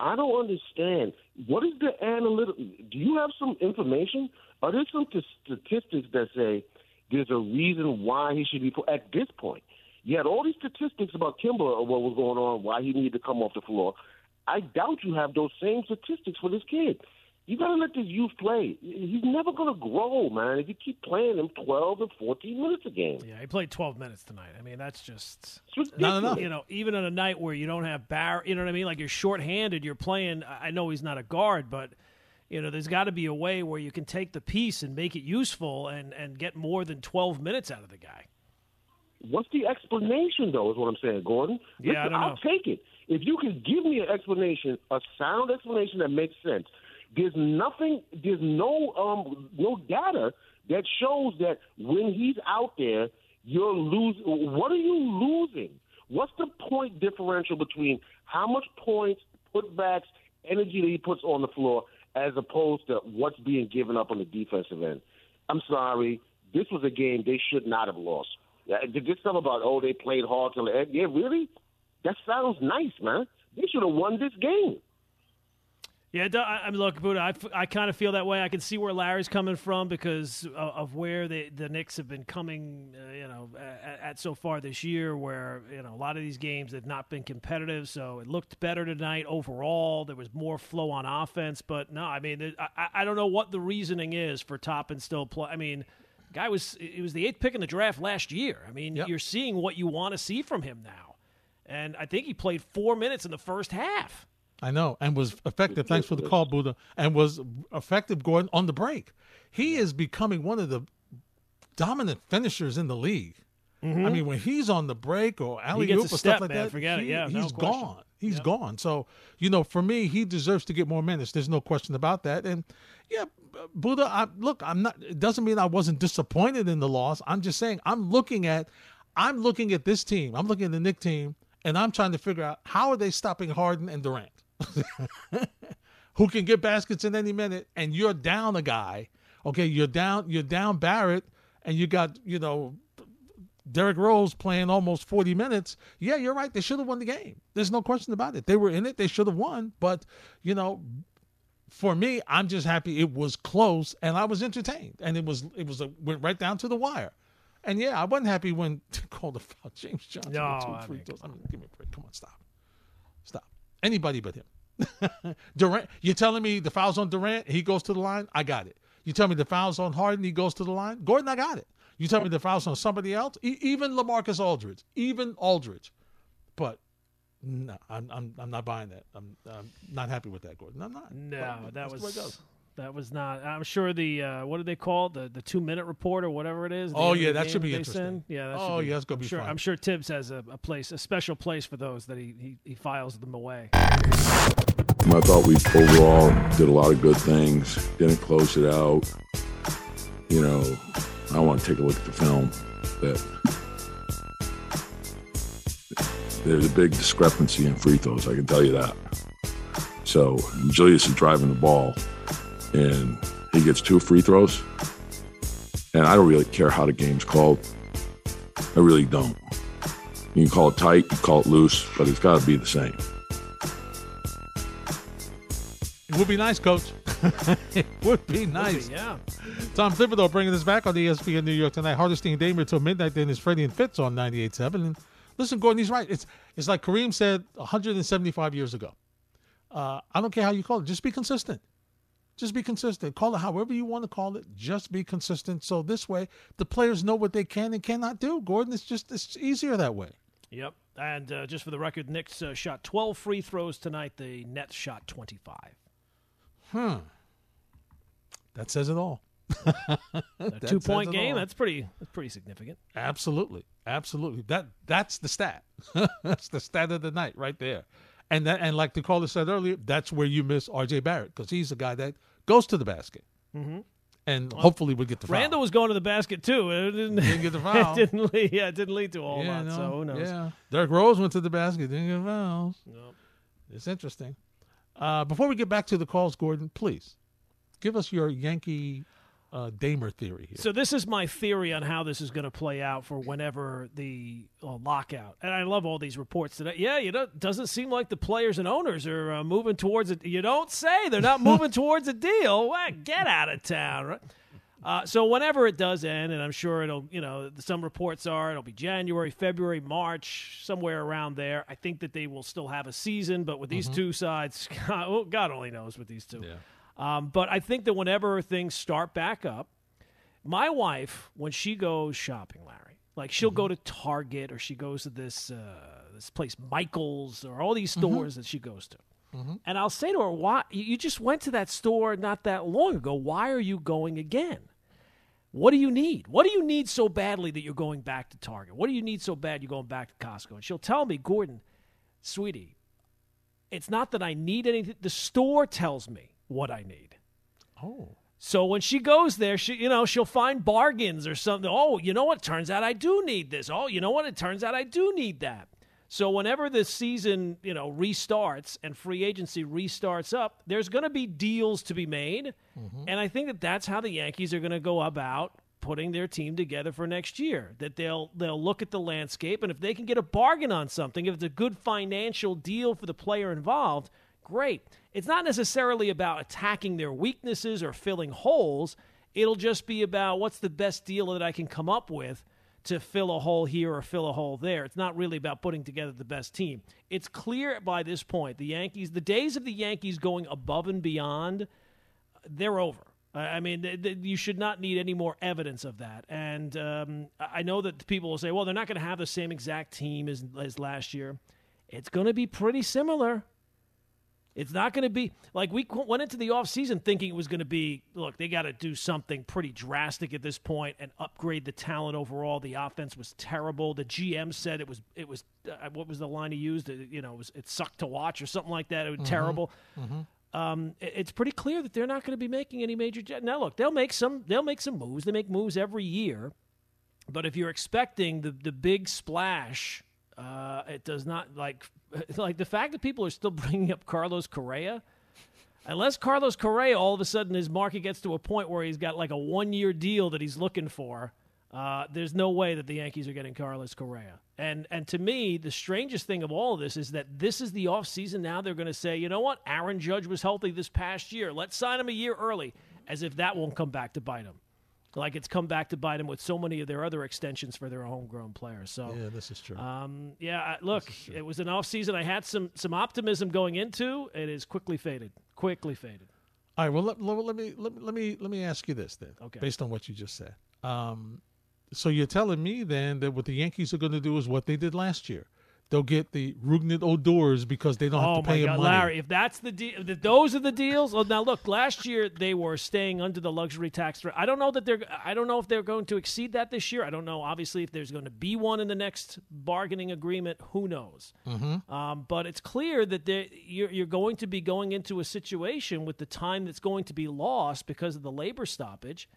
[SPEAKER 8] I don't understand. What is the analytical? Do you have some information? Are there some t- statistics that say there's a reason why he should be put at this point? You had all these statistics about Kemba or what was going on, why he needed to come off the floor. I doubt you have those same statistics for this kid. You got to let this youth play. He's never going to grow, man. If you keep playing him 12 and 14 minutes a game.
[SPEAKER 3] Yeah, he played 12 minutes tonight. I mean, that's just
[SPEAKER 2] not enough.
[SPEAKER 3] You know, even on a night where you don't have Bar, you know what I mean? Like you're shorthanded, you're playing. I know he's not a guard, but you know, there's got to be a way where you can take the piece and make it useful and and get more than 12 minutes out of the guy.
[SPEAKER 8] What's the explanation, though? Is what I'm saying, Gordon.
[SPEAKER 3] Yeah, I don't know.
[SPEAKER 8] I'll take it if you can give me an explanation, a sound explanation that makes sense. There's nothing. There's no um no data that shows that when he's out there, you're losing. What are you losing? What's the point differential between how much points, putbacks, energy that he puts on the floor, as opposed to what's being given up on the defensive end? I'm sorry. This was a game they should not have lost. Did this stuff about oh they played hard till the end. Yeah, really? That sounds nice, man. They should have won this game.
[SPEAKER 3] Yeah, I mean, look, Buddha, I, I kind of feel that way. I can see where Larry's coming from because of, of where the the Knicks have been coming, uh, you know, at, at, so far this year. Where you know a lot of these games have not been competitive, so it looked better tonight overall. There was more flow on offense, but no, I mean, I, I don't know what the reasoning is for Toppin still play. I mean, guy was it was the eighth pick in the draft last year. I mean, yep. you're seeing what you want to see from him now, and I think he played four minutes in the first half.
[SPEAKER 2] I know, and was effective. Thanks for the call, Buddha, and was effective Gordon on the break. He is becoming one of the dominant finishers in the league.
[SPEAKER 3] Mm-hmm.
[SPEAKER 2] I mean, when he's on the break or alley oop or
[SPEAKER 3] step,
[SPEAKER 2] stuff like
[SPEAKER 3] man.
[SPEAKER 2] that,
[SPEAKER 3] forget
[SPEAKER 2] he,
[SPEAKER 3] it. Yeah,
[SPEAKER 2] he's
[SPEAKER 3] no
[SPEAKER 2] gone. He's
[SPEAKER 3] yep.
[SPEAKER 2] gone. So you know, for me, he deserves to get more minutes. There's no question about that. And yeah, Buddha, I, look, I'm not. It doesn't mean I wasn't disappointed in the loss. I'm just saying I'm looking at, I'm looking at this team. I'm looking at the Knick team, and I'm trying to figure out how are they stopping Harden and Durant. who can get baskets in any minute, and you're down a guy. Okay, you're down you're down Barrett, and you got you know Derrick Rose playing almost 40 minutes. Yeah, you're right. They should have won the game. There's no question about it. They were in it. They should have won. But you know, for me, I'm just happy it was close and I was entertained, and it was it was a, went right down to the wire. And yeah, I wasn't happy when called the foul. James Johnson
[SPEAKER 3] no,
[SPEAKER 2] two
[SPEAKER 3] I
[SPEAKER 2] free
[SPEAKER 3] mean,
[SPEAKER 2] throws. I mean, give me a break. Come on, stop, stop. Anybody but him. Durant, you're telling me the foul's on Durant, he goes to the line? I got it. You tell me the foul's on Harden, he goes to the line? Gordon, I got it. You tell me the foul's on somebody else? E- even LaMarcus Aldridge, even Aldridge. But no, I'm I'm, I'm not buying that. I'm, I'm not happy with that, Gordon. I'm not.
[SPEAKER 3] No,
[SPEAKER 2] But
[SPEAKER 3] that
[SPEAKER 2] that's the way it
[SPEAKER 3] was. That was not. I'm sure the uh, what do they call it? the the two minute report or whatever it is.
[SPEAKER 2] Oh, yeah, that should be interesting.
[SPEAKER 3] send? Yeah, that
[SPEAKER 2] Oh,
[SPEAKER 3] be,
[SPEAKER 2] yeah, that's gonna
[SPEAKER 3] I'm
[SPEAKER 2] be
[SPEAKER 3] sure,
[SPEAKER 2] fun.
[SPEAKER 3] I'm sure Thibs has a, a place, a special place for those that he he, he files them away.
[SPEAKER 9] I thought we overall did a lot of good things, didn't close it out. You know, I want to take a look at the film, but there's a big discrepancy in free throws. I can tell you that. So Julius is driving the ball, and he gets two free throws, and I don't really care how the game's called. I really don't. You can call it tight, you can call it loose, but it's got to be the same.
[SPEAKER 2] It would be nice, Coach. it would be nice.
[SPEAKER 3] yeah.
[SPEAKER 2] Tom Thibodeau bringing us back on the ESPN New York tonight. Hardesty and Damer till midnight. Then is Freddie and Fitz on 98.7. And listen, Gordon, he's right. It's it's like Kareem said 175 years ago. Uh, I don't care how you call it. Just be consistent. Just be consistent. Call it however you want to call it. Just be consistent. So this way, the players know what they can and cannot do. Gordon, it's just it's easier that way.
[SPEAKER 3] Yep. And uh, just for the record, Knicks uh, shot 12 free throws tonight. The Nets shot 25.
[SPEAKER 2] Hmm. That says it all.
[SPEAKER 3] A
[SPEAKER 2] That
[SPEAKER 3] two point game. That's pretty. That's pretty significant.
[SPEAKER 2] Absolutely, absolutely. That that's the stat. that's the stat of the night right there. And that and like the caller said earlier, that's where you miss R.J. Barrett because he's a guy that goes to the basket
[SPEAKER 3] Mm-hmm.
[SPEAKER 2] and hopefully would get the foul.
[SPEAKER 3] Randle was going to the basket too. It didn't,
[SPEAKER 2] Didn't get the foul.
[SPEAKER 3] it didn't lead. Yeah, it didn't lead to a whole
[SPEAKER 2] yeah,
[SPEAKER 3] lot.
[SPEAKER 2] no,
[SPEAKER 3] so who knows?
[SPEAKER 2] Yeah, Derrick Rose went to the basket, didn't get fouls.
[SPEAKER 3] Nope.
[SPEAKER 2] It's interesting. Uh, before we get back to the calls, Gordon, please give us your Yankee uh, Damer theory here.
[SPEAKER 3] So this is my theory on how this is going to play out for whenever the uh, lockout. And I love all these reports today. Yeah, you know, doesn't seem like the players and owners are uh, moving towards it. You don't say they're not moving towards a deal. Well, get out of town, right? Uh, so whenever it does end, and I'm sure it'll, you know, some reports are it'll be January, February, March, somewhere around there. I think that they will still have a season, but with these two sides, God, well, God only knows with these two. Um, but I think that whenever things start back up, my wife, when she goes shopping, Larry, like she'll go to Target or she goes to this uh, this place, Michaels, or all these stores that she goes to. And I'll say to her, "Why you you just went to that store not that long ago? Why are you going again? What do you need? What do you need so badly that you're going back to Target? What do you need so bad you're going back to Costco?" And she'll tell me, "Gordon, sweetie, it's not that I need anything. The store tells me what I need."
[SPEAKER 2] oh,
[SPEAKER 3] So when she goes there, she you know she'll find bargains or something. Oh, you know what? Turns out I do need this. Oh, you know what? It turns out I do need that. So whenever the season you know restarts and free agency restarts up, there's going to be deals to be made, mm-hmm. and I think that that's how the Yankees are going to go about putting their team together for next year. That they'll they'll look at the landscape, and if they can get a bargain on something, if it's a good financial deal for the player involved, great. It's not necessarily about attacking their weaknesses or filling holes. It'll just be about what's the best deal that I can come up with to fill a hole here or fill a hole there. It's not really about putting together the best team. It's clear by this point the Yankees, the days of the Yankees going above and beyond, they're over. I mean, th- th- you should not need any more evidence of that. And um, I I know that people will say, well, they're not going to have the same exact team as, as last year. It's going to be pretty similar. It's not going to be like we went into the offseason thinking it was going to be look, they got to do something pretty drastic at this point and upgrade the talent overall. The offense was terrible. The GM said it was it was uh, what was the line he used? It, you know, it, was, it sucked to watch or something like that. It was terrible. Um, it- it's pretty clear that they're not going to be making any major. Now, look, they'll make some. They'll make some moves. They make moves every year, but if you're expecting the the big splash, uh, it does not like like the fact that people are still bringing up Carlos Correa. Unless Carlos Correa all of a sudden his market gets to a point where he's got like a one year deal that he's looking for, uh, there's no way that the Yankees are getting Carlos Correa. And and to me, the strangest thing of all of this is that this is the offseason now. They're going to say, you know what? Aaron Judge was healthy this past year. Let's sign him a year early, as if that won't come back to bite him. Like it's come back to bite him with so many of their other extensions for their homegrown players. So
[SPEAKER 2] yeah, this is true.
[SPEAKER 3] um, yeah, look, it was an off season. I had some some optimism going into. It is quickly faded. Quickly faded.
[SPEAKER 2] All right. Well, let, let, let me let, me- let me let me ask you this then.
[SPEAKER 3] Okay.
[SPEAKER 2] Based on what you just said, um, so you're telling me then that what the Yankees are going to do is what they did last year. They'll get the Rougned Odors because they don't
[SPEAKER 3] Oh
[SPEAKER 2] have to pay him
[SPEAKER 3] God,
[SPEAKER 2] money.
[SPEAKER 3] Larry! If that's the deal, if those are the deals. Well, now look, last year they were staying under the luxury tax. I don't know that they're. I don't know if they're going to exceed that this year. I don't know. Obviously, if there's going to be one in the next bargaining agreement, who knows? Um, but it's clear that you're, you're going to be going into a situation with the time that's going to be lost because of the labor stoppage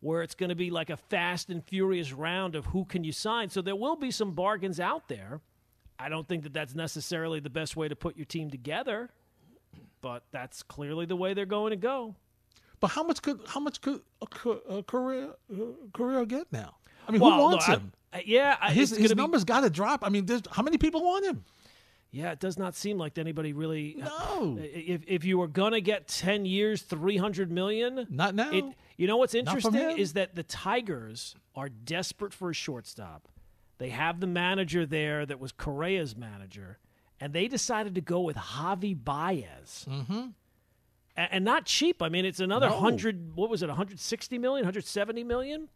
[SPEAKER 3] where it's going to be like a fast and furious round of who can you sign. So there will be some bargains out there. I don't think that that's necessarily the best way to put your team together, but that's clearly the way they're going to go.
[SPEAKER 2] But how much could how much could a career career get now? I mean,
[SPEAKER 3] Well,
[SPEAKER 2] who wants
[SPEAKER 3] I-
[SPEAKER 2] him?
[SPEAKER 3] I- yeah, I-
[SPEAKER 2] his his
[SPEAKER 3] be-
[SPEAKER 2] numbers got to drop. I mean, there's, how many people want him?
[SPEAKER 3] Yeah, it does not seem like anybody really.
[SPEAKER 2] Uh, no.
[SPEAKER 3] If if you were gonna get ten years, three hundred million,
[SPEAKER 2] Not now.
[SPEAKER 3] It, you know what's interesting is that the Tigers are desperate for a shortstop. They have the manager there that was Correa's manager, and they decided to go with Javi Baez. Mm-hmm. And, not cheap. I mean, it's another
[SPEAKER 2] No.
[SPEAKER 3] hundred. What was it? One hundred sixty million, one hundred seventy million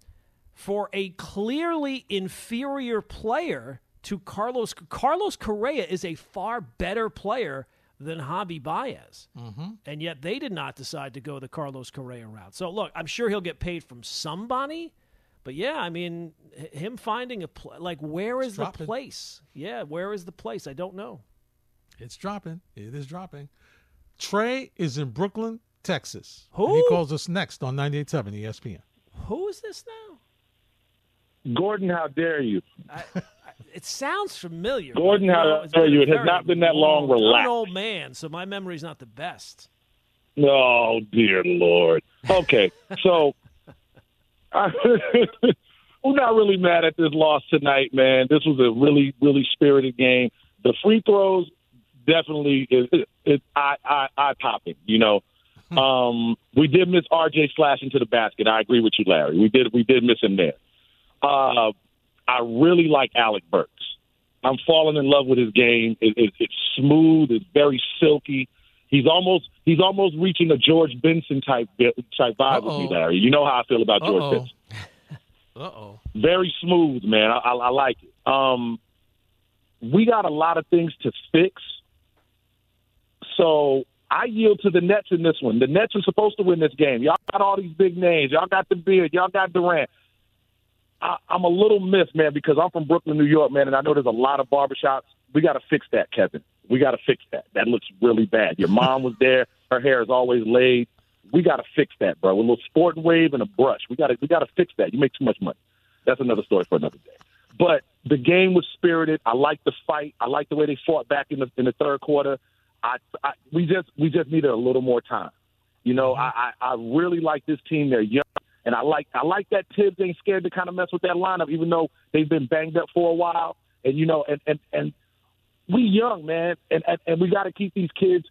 [SPEAKER 3] for a clearly inferior player to Carlos. Carlos Correa is a far better player than Javi Baez. Mm-hmm. And yet they did not decide to go the Carlos Correa route. So, look, I'm sure he'll get paid from somebody. But yeah, I mean, him finding a pl- like where is the
[SPEAKER 2] dropping.
[SPEAKER 3] place? Yeah, where is the place? I don't know.
[SPEAKER 2] It's dropping. It is dropping. Trey is in Brooklyn, Texas.
[SPEAKER 3] Who?
[SPEAKER 2] And he calls us next on 98.7 ESPN.
[SPEAKER 3] Who is this now?
[SPEAKER 10] Gordon, how dare you?
[SPEAKER 3] I, I, it sounds familiar.
[SPEAKER 10] Gordon, how
[SPEAKER 3] no, it's
[SPEAKER 10] dare you? It has not been that long. Relax.
[SPEAKER 3] I'm
[SPEAKER 10] Relax.
[SPEAKER 3] an old man, so my memory's not the best.
[SPEAKER 10] Oh dear Lord. Okay, so I, we're not really mad at this loss tonight, man. This was a really, really spirited game. The free throws definitely is, is eye, eye, eye popping. You know, um, we did miss RJ slashing to the basket. I agree with you, Larry. We did, we did miss him there. Uh, I really like Alec Burks. I'm falling in love with his game. It, it, it's smooth. It's very silky. He's almost he's almost reaching a George Benson type type vibe with me,
[SPEAKER 2] Uh-oh.
[SPEAKER 10] Larry. You know how I feel about George
[SPEAKER 2] Uh-oh.
[SPEAKER 10] Benson.
[SPEAKER 2] Uh-oh.
[SPEAKER 10] Very smooth, man. I, I, I like it. Um, we got a lot of things to fix. So I yield to the Nets in this one. The Nets are supposed to win this game. Y'all got all these big names. Y'all got the beard. Y'all got Durant. I, I'm a little miffed, man, because I'm from Brooklyn, New York, man, and I know there's a lot of barbershops. We got to fix that, Kevin. We got to fix that. That looks really bad. Your mom was there. Her hair is always laid. We got to fix that, bro. With a little sport wave and a brush. We got to we got to fix that. You make too much money. That's another story for another day. But the game was spirited. I like the fight. I like the way they fought back in the in the third quarter. I, I we just we just needed a little more time. You know, mm-hmm. I, I I really like this team. They're young, and I like I like that Thibs ain't scared to kind of mess with that lineup, even though they've been banged up for a while. And you know, and and and we young man, and and, and we got to keep these kids.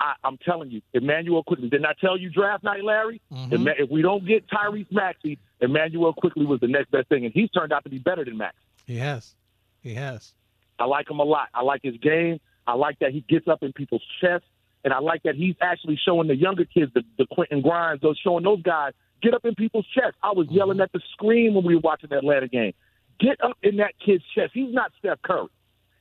[SPEAKER 10] I, I'm telling you, Emmanuel Quickley. Didn't I tell you draft night, Larry? Mm-hmm. Emma- If we don't get Tyrese Maxey, Emmanuel Quickley was the next best thing, and he's turned out to be better than Max.
[SPEAKER 2] He has. He has.
[SPEAKER 10] I like him a lot. I like his game. I like that he gets up in people's chests, and I like that he's actually showing the younger kids, the, the Quentin Grimes, those showing those guys get up in people's chests. I was yelling mm-hmm. at the screen when we were watching the Atlanta game. Get up in that kid's chest. He's not Steph Curry.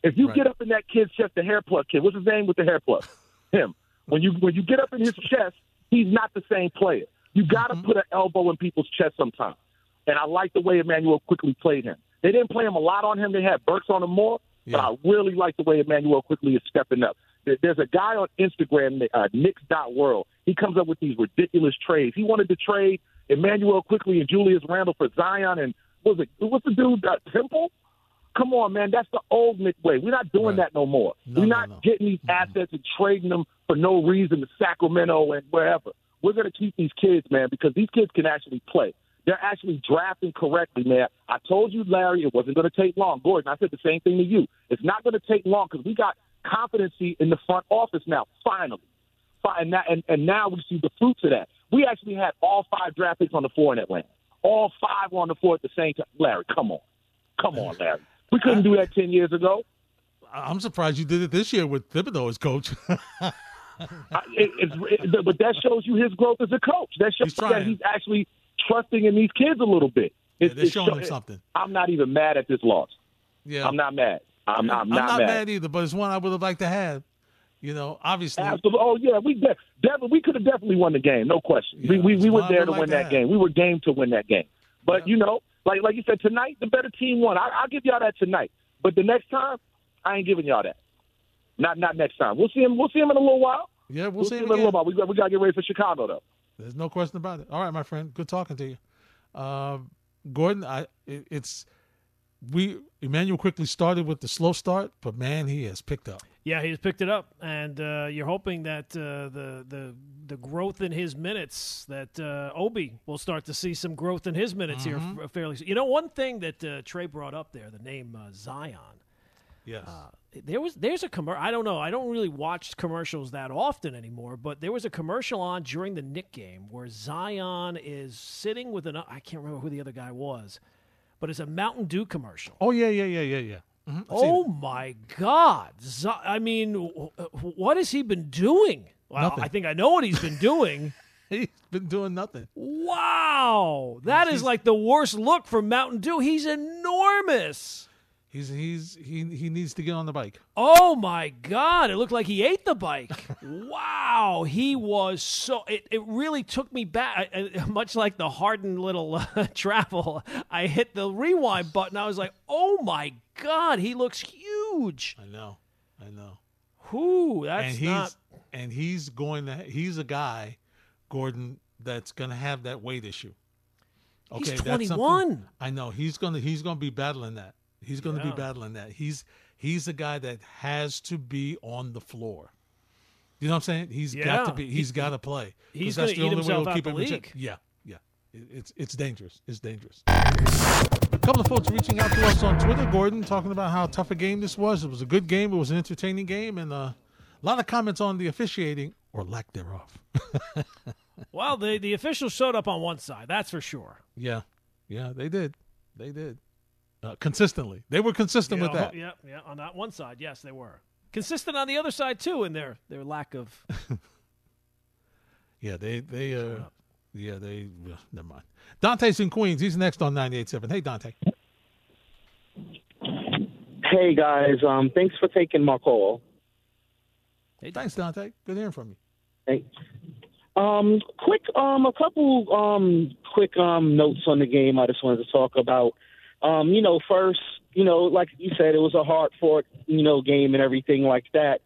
[SPEAKER 10] If you
[SPEAKER 2] Right.
[SPEAKER 10] get up in that kid's chest, the hair plug kid, what's his name with the hair plug? Him. When you when you get up in his chest, he's not the same player. You got to put an elbow in people's chest sometimes. And I like the way Emmanuel Quickley played him. They didn't play him a lot on him. They had Burks on him more. But I really like the way Emmanuel Quickley is stepping up. There's a guy on Instagram, uh, World. He comes up with these ridiculous trades. He wanted to trade Emmanuel Quickley and Julius Randle for Zion and what was it? What's the dude? Uh, Temple? Come on, man. That's the old Knick way. We're not doing
[SPEAKER 2] Right.
[SPEAKER 10] that no more.
[SPEAKER 2] No,
[SPEAKER 10] We're not
[SPEAKER 2] no.
[SPEAKER 10] getting these assets and trading them for no reason to Sacramento and wherever. We're going to keep these kids, man, because these kids can actually play. They're actually drafting correctly, man. I told you, Larry, it wasn't going to take long. Gordon, I said the same thing to you. It's not going to take long because we got competency in the front office now, finally. And, that, and, and now we see the fruits of that. We actually had all five draft picks on the floor in Atlanta. All five were on the floor at the same time. Larry, come on. Come on, Larry. We couldn't do that 10 years ago.
[SPEAKER 2] I'm surprised you did it this year with Thibodeau as coach.
[SPEAKER 10] I- it, it's, it, but that shows you his growth as a coach. That shows
[SPEAKER 2] He's
[SPEAKER 10] that he's actually trusting in these kids a little bit.
[SPEAKER 2] Yeah,
[SPEAKER 10] It's,
[SPEAKER 2] they're showing
[SPEAKER 10] show-
[SPEAKER 2] him something.
[SPEAKER 10] I'm not even mad at this loss.
[SPEAKER 2] Yeah.
[SPEAKER 10] I'm not mad. I'm, I'm,
[SPEAKER 2] I'm
[SPEAKER 10] not, mad.
[SPEAKER 2] either, but it's one I would have liked to have. You know, obviously.
[SPEAKER 10] Absolutely. Oh yeah, we de- definitely we could have definitely won the game, no question. we
[SPEAKER 2] Yeah,
[SPEAKER 10] we,
[SPEAKER 2] it's
[SPEAKER 10] we were there to
[SPEAKER 2] like
[SPEAKER 10] win
[SPEAKER 2] to
[SPEAKER 10] that game. We were game to win that game. But you know, like like you said, tonight the better team won. I, I'll give y'all that tonight. But the next time, I ain't giving y'all that. Not not next time. We'll see him. We'll see him in a little while.
[SPEAKER 2] yeah, we'll,
[SPEAKER 10] We'll,
[SPEAKER 2] see him
[SPEAKER 10] him in a little while. We got we got to get ready for Chicago though.
[SPEAKER 2] There's no question about it. All right, my friend. Good talking to you. Um, Gordon, I it, it's we Emmanuel Quickley started with the slow start, but man, he has picked up.
[SPEAKER 3] Yeah, he's picked it up, and uh, you're hoping that uh, the the the growth in his minutes that uh, Obi will start to see some growth in his minutes
[SPEAKER 2] Mhm.
[SPEAKER 3] here fairly. soon. You know, one thing that uh, Trey brought up there, the name uh, Zion.
[SPEAKER 2] Yes.
[SPEAKER 3] Uh, there was there's a commercial. I don't know. I don't really watch commercials that often anymore, but there was a commercial on during the Knick game where Zion is sitting with an I can't remember who the other guy was, but it's a Mountain Dew commercial.
[SPEAKER 2] Oh yeah, yeah, yeah, yeah, yeah. Mhm,
[SPEAKER 3] Oh my God! Z- I mean, w- w- what has he been doing? Well,
[SPEAKER 2] Nothing.
[SPEAKER 3] I think I know what he's been doing.
[SPEAKER 2] He's been doing nothing.
[SPEAKER 3] wow, that is like the worst look for Mountain Dew. He's enormous.
[SPEAKER 2] He's he's he he needs to get on the bike.
[SPEAKER 3] Oh my God! It looked like he ate the bike. wow, he was so. It, it really took me back. Much like the hardened little uh, travel, I hit the rewind button. I was like, oh my God, he looks huge.
[SPEAKER 2] I know, I know.
[SPEAKER 3] Whoo, that's
[SPEAKER 2] and he's
[SPEAKER 3] not.
[SPEAKER 2] and he's going to he's a guy, Gordon, that's going to have that weight issue.
[SPEAKER 3] Okay, he's
[SPEAKER 2] that's something-
[SPEAKER 3] 21.
[SPEAKER 2] I know he's going to he's going to be battling that. He's going to be battling that. He's he's a guy that has to be on the floor. You know what I'm saying? He's got to be. He's
[SPEAKER 3] He-
[SPEAKER 2] got to play.
[SPEAKER 3] he's
[SPEAKER 2] that's the
[SPEAKER 3] eat
[SPEAKER 2] only way we'll keep him in check. Yeah, yeah. It- It's it's dangerous. It's dangerous. A couple of folks reaching out to us on Twitter, Gordon, talking about how tough a game this was. It was a good game. It was an entertaining game, and uh, a lot of comments on the officiating or lack thereof.
[SPEAKER 3] Well, the the officials showed up on one side, that's for sure.
[SPEAKER 2] yeah, yeah, they did. They did uh, consistently. They were consistent with that.
[SPEAKER 3] Yeah, yeah. On that one side, yes, they were consistent on the other side too, in their their lack of.
[SPEAKER 2] Yeah, they they uh, yeah they. Uh, never mind. Dante's in Queens. He's next on 98.7. Hey, Dante.
[SPEAKER 11] Hey guys, um, thanks for taking my call.
[SPEAKER 2] Hey, thanks, Dante. Good hearing from you.
[SPEAKER 11] Hey. Um, quick, um, a couple um quick um notes on the game. I just wanted to talk about. Um, you know, first, you know, like you said, it was a hard fought, you know, game and everything like that.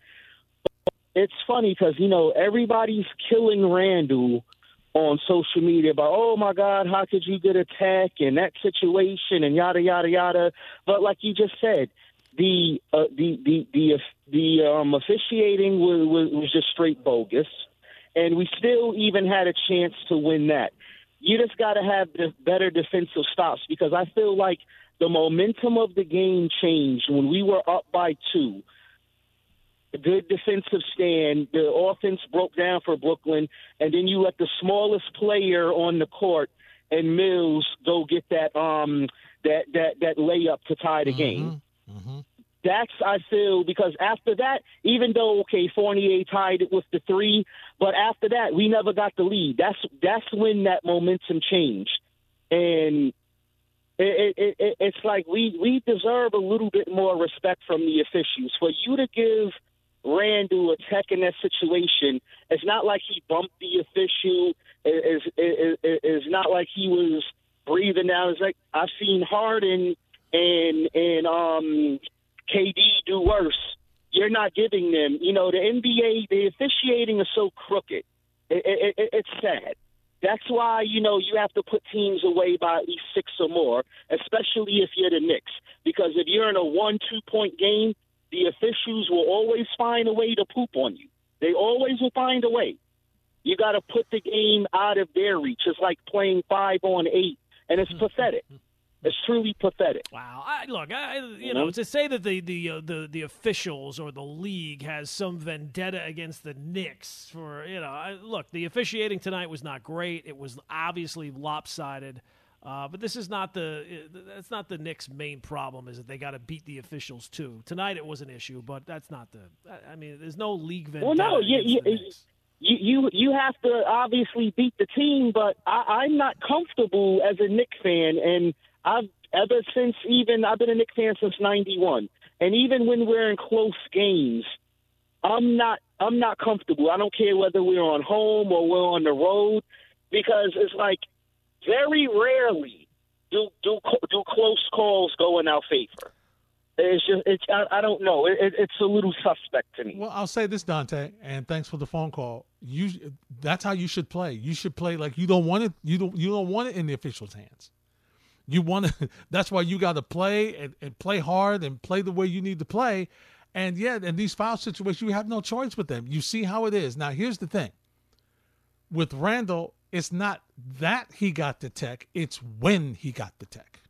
[SPEAKER 11] But It's funny because you know everybody's killing Randle on social media about, oh my God, how could you get attacked in that situation and yada yada yada. But like you just said, the uh, the the the the um, officiating was, was was just straight bogus, and we still even had a chance to win that. You just got to have the better defensive stops because I feel like the momentum of the game changed when we were up by two. A good defensive stand. The offense broke down for Brooklyn, and then you let the smallest player on the court and Mills go get that um that that that layup to tie the game. That's I feel because after that, even though okay, Fournier tied it with the three, but after that we never got the lead. That's that's when that momentum changed, and it, it, it, it's like we we deserve a little bit more respect from the officials. For you to give Randle a tech in that situation, it's not like he bumped the official. Is is not like he was breathing down. It's like I've seen Harden and and um KD do worse. You're not giving them. You know the NBA, the officiating is so crooked. It, it, it, it's sad. That's why you know you have to put teams away by at least six or more, especially if you're the Knicks. Because if you're in a one-two point game, the officials will always find a way to poop on you. They always will find a way. You got to put the game out of their reach. It's like playing five on eight, and it's mm-hmm. pathetic. It's truly pathetic.
[SPEAKER 3] Wow. I, look, I, you
[SPEAKER 11] You
[SPEAKER 3] know,
[SPEAKER 11] know?
[SPEAKER 3] to say that the the uh, the the officials or the league has some vendetta against the Knicks for you know, I, look, the officiating tonight was not great. It was obviously lopsided. Uh, but this is not the uh, that's not the Knicks' main problem. Is that they got to beat the officials too? Tonight it was an issue, but that's not the. I- I mean, there's no league vendetta.
[SPEAKER 11] Well, no, you, you,
[SPEAKER 3] the Knicks.
[SPEAKER 11] you you you have to obviously beat the team, but I, I'm not comfortable as a Knicks fan, and I've ever since even I've been a Knicks fan since '91, and even when we're in close games, I'm not I'm not comfortable. I don't care whether we're on home or we're on the road, because it's like very rarely do do do close calls go in our favor. It's just it's I, I don't know. It, it, it's a little suspect to me.
[SPEAKER 2] Well, I'll say this, Dante, and thanks for the phone call. You, that's how you should play. You should play like you don't want it. You don't. You don't want it in the officials' hands. You want to. That's why you got to play and, and play hard and play the way you need to play. And yet, in these foul situations, you have no choice with them. You see how it is. Now, here's the thing. With Randle, it's not that he got the tech; it's when he got the tech.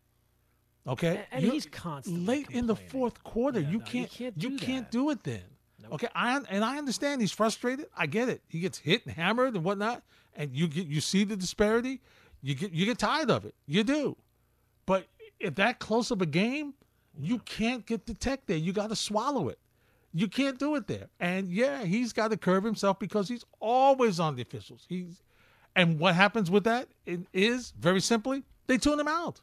[SPEAKER 2] Okay,
[SPEAKER 3] And
[SPEAKER 2] You-
[SPEAKER 3] he's constantly
[SPEAKER 2] late in the fourth quarter. you
[SPEAKER 3] no,
[SPEAKER 2] can't.
[SPEAKER 3] can't
[SPEAKER 2] you
[SPEAKER 3] do
[SPEAKER 2] can't do it then. Okay, I and I understand he's frustrated. I get it. He gets hit and hammered and whatnot, and you get you see the disparity. You get you get tired of it. You do, but if that close of a game, you can't get the tech there. You got to swallow it. You can't do it there. And yeah, he's got to curb himself because he's always on the officials. He's and what happens with that is very simply they tune him out.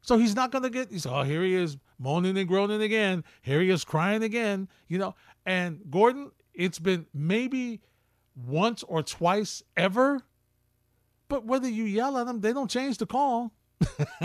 [SPEAKER 2] So he's not going to get, he's, oh, here he is moaning and groaning again. Here he is crying again, you know. And Gordon, it's been maybe once or twice ever, but whether you yell at them, they don't change the call.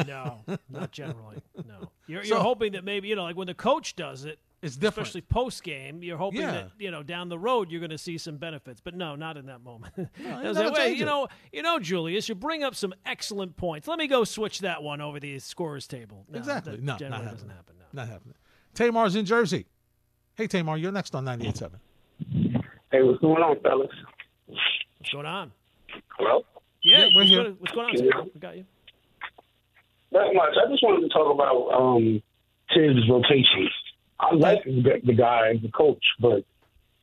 [SPEAKER 3] No, not generally. No, you're,
[SPEAKER 2] So-
[SPEAKER 3] you're hoping that maybe you know, like when the coach does it,
[SPEAKER 2] It's different.
[SPEAKER 3] especially post game. You're hoping
[SPEAKER 2] Yeah.
[SPEAKER 3] that you know down the road you're going to see some benefits, but no, not in that moment.
[SPEAKER 2] you're
[SPEAKER 3] They'll
[SPEAKER 2] not
[SPEAKER 3] say,
[SPEAKER 2] gonna
[SPEAKER 3] "Wait,
[SPEAKER 2] change
[SPEAKER 3] you know, you know, Julius, you bring up some excellent points. Let me go switch that one over the scorers table. No,
[SPEAKER 2] exactly.
[SPEAKER 3] that
[SPEAKER 2] No, not
[SPEAKER 3] generally
[SPEAKER 2] happening.
[SPEAKER 3] doesn't happen. No.
[SPEAKER 2] Not happening. Tamar's in Jersey. Hey, Tamar, you're next on 98.7.
[SPEAKER 12] Hey, what's going on, fellas?
[SPEAKER 3] What's going on?
[SPEAKER 12] Hello?
[SPEAKER 3] Yeah,
[SPEAKER 2] Yeah, we're
[SPEAKER 3] what's,
[SPEAKER 2] here.
[SPEAKER 3] Going, what's going on?
[SPEAKER 12] Yeah.
[SPEAKER 3] Sam? We got you.
[SPEAKER 12] Not much. I just wanted to talk about um, Thibs' rotations. I like the, the guy, the coach, but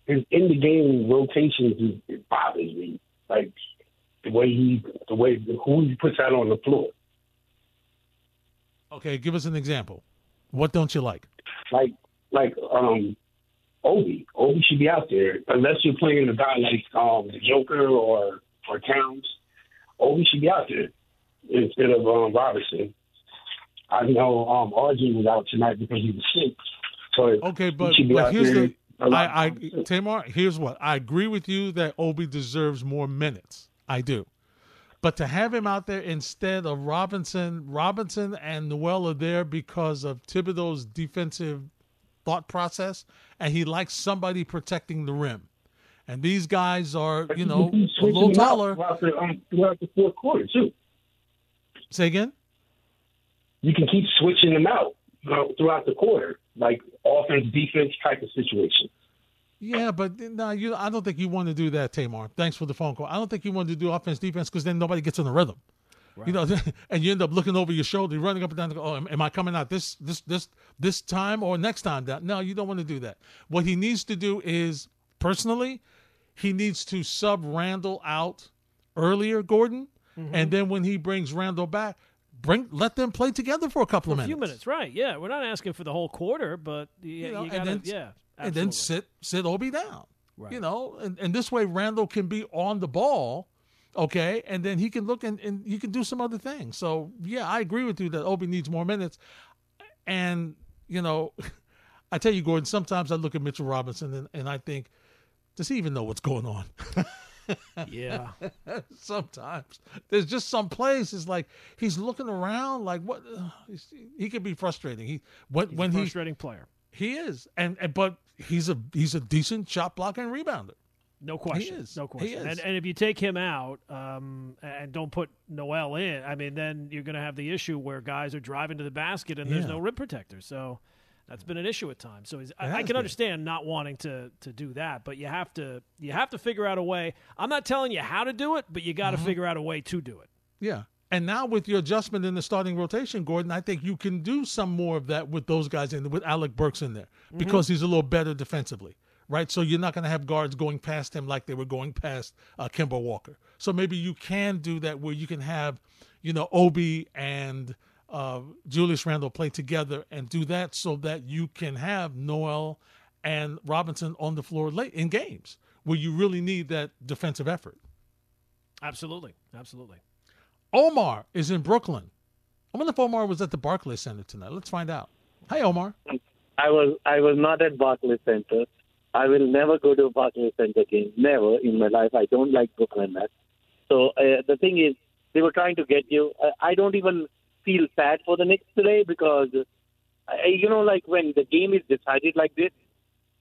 [SPEAKER 12] his in the game rotations is, it bothers me. Like the way he, the way who he puts out on the floor.
[SPEAKER 2] Okay, give us an example. What don't you like?
[SPEAKER 12] Like, like um, Obi. Obi should be out there unless you're playing a guy like um, the Joker or or Towns. Obi should be out there instead of um, Robinson. I know um, RJ was out tonight because he was sick. So
[SPEAKER 2] Okay, but,
[SPEAKER 12] be
[SPEAKER 2] but here's the I, I. Tamar, here's what I agree with you that Obi deserves more minutes. I do. But to have him out there instead of Robinson, Robinson and Noel are there because of Thibodeau's defensive thought process, and he likes somebody protecting the rim. And these guys are, you know, a little taller.
[SPEAKER 12] throughout the, um, throughout the fourth quarter too.
[SPEAKER 2] Say again?
[SPEAKER 12] You can keep switching them out throughout the quarter, like offense defense type of situation.
[SPEAKER 2] Yeah, but no, you. I don't think you want to do that, Tamar. Thanks for the phone call. I don't think you want to do offense defense because then nobody gets in the rhythm. You know, and you end up looking over your shoulder, running up and down. and go, Oh, am, am I coming out this this this this time or next time? Down? No, you don't want to do that. What he needs to do is personally, he needs to sub Randle out earlier, Gordon,
[SPEAKER 3] Mm-hmm.
[SPEAKER 2] and then when he brings Randle back, bring let them play together for a couple of minutes.
[SPEAKER 3] A few
[SPEAKER 2] minutes.
[SPEAKER 3] right? Yeah, we're not asking for the whole quarter, but you,
[SPEAKER 2] You know,
[SPEAKER 3] you gotta,
[SPEAKER 2] and then
[SPEAKER 3] yeah,
[SPEAKER 2] and then sit sit Obi down.
[SPEAKER 3] Right.
[SPEAKER 2] You know, and, and this way Randall can be on the ball, okay, and then he can look and, and he can do some other things. So yeah, I agree with you that Obi needs more minutes. And, you know, I tell you, Gordon, sometimes I look at Mitchell Robinson and, and I think, does he even know what's going on?
[SPEAKER 3] yeah.
[SPEAKER 2] sometimes there's just some places like he's looking around like what he's- he could be frustrating. He when
[SPEAKER 3] He's
[SPEAKER 2] when
[SPEAKER 3] a
[SPEAKER 2] he
[SPEAKER 3] player.
[SPEAKER 2] he is, and, and but he's a he's a decent shot blocker and rebounder.
[SPEAKER 3] No question.
[SPEAKER 2] is.
[SPEAKER 3] No question. And, and if you take him out um, and don't put Noel in, I mean, then you're going to have the issue where guys are driving to the basket and there's no rim protector. So that's been an issue at times. So he's, I, I can
[SPEAKER 2] been.
[SPEAKER 3] understand not wanting to to do that, but you have to you have to figure out a way. I'm not telling you how to do it, but you got to
[SPEAKER 2] Mm-hmm.
[SPEAKER 3] figure out a way to do it.
[SPEAKER 2] Yeah. And now with your adjustment in the starting rotation, Gordon, I think you can do some more of that with those guys in with Alec Burks in there because he's a little better defensively, right? So you're not going to have guards going past him like they were going past uh, Kemba Walker. So maybe you can do that where you can have, you know, Obi and uh, Julius Randle play together and do that so that you can have Noel and Robinson on the floor late in games where you really need that defensive effort.
[SPEAKER 3] Absolutely. Absolutely.
[SPEAKER 2] Omar is in Brooklyn. I wonder if Omar was at the Barclays Center tonight. Let's find out. Hi, Omar.
[SPEAKER 13] I was I was not at Barclays Center. I will never go to a Barclays Center game. Never in my life. I don't like Brooklyn Nets. So uh, the thing is, they were trying to get you. Uh, I don't even feel sad for the Knicks today because, uh, you know, like when the game is decided like this,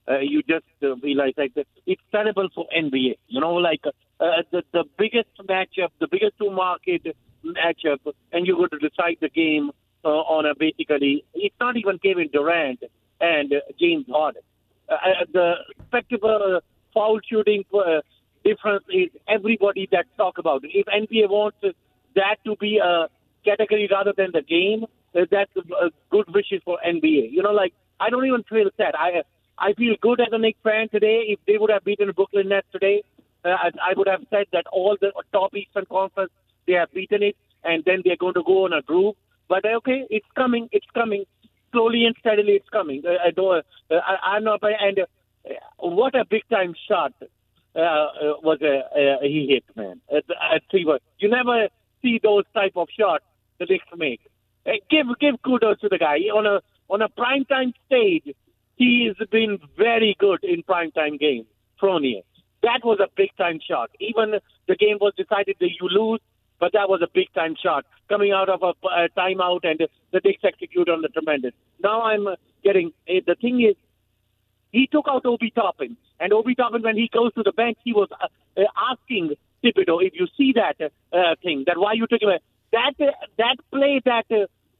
[SPEAKER 13] uh, you just uh, realize like that it's terrible for NBA. You know, like uh, the the biggest matchup, the biggest two market matchup, and you're going to decide the game uh, on a basically, it's not even Kevin Durant and uh, James Harden. Uh, uh, the spectacle foul shooting uh, difference is everybody that talk about it. If NBA wants that to be a category rather than the game, uh, that's uh, good wishes for NBA. You know, like I don't even feel sad. I I feel good as a Knicks fan today. If they would have beaten Brooklyn Nets today, uh, I, I would have said that all the top Eastern Conference they have beaten it, and then they're going to go on a groove. But uh, okay, it's coming. It's coming slowly and steadily. It's coming. Uh, I don't. I, I'm not. And what a big time shot uh, was uh, uh, he hit, man. At, at three, you never see those type of shots the Knicks make. Uh, give give kudos to the guy on a on a prime time stage. He has been very good in prime time games. Fournier. That was a big time shot. Even the game was decided that you lose, but that was a big time shot coming out of a, a timeout, and the Knicks execute on the tremendous. Now I'm getting uh, the thing is he took out Obi Toppin, and Obi Toppin when he goes to the bench, he was uh, uh, asking Thibodeau if you see that uh, thing that why you took him. That uh, that play that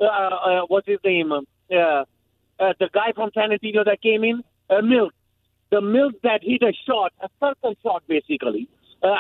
[SPEAKER 13] uh, uh, what's his name? Uh, uh, the guy from San Antonio that came in, uh, Milk. The Milk that hit a shot, a circle shot basically, uh,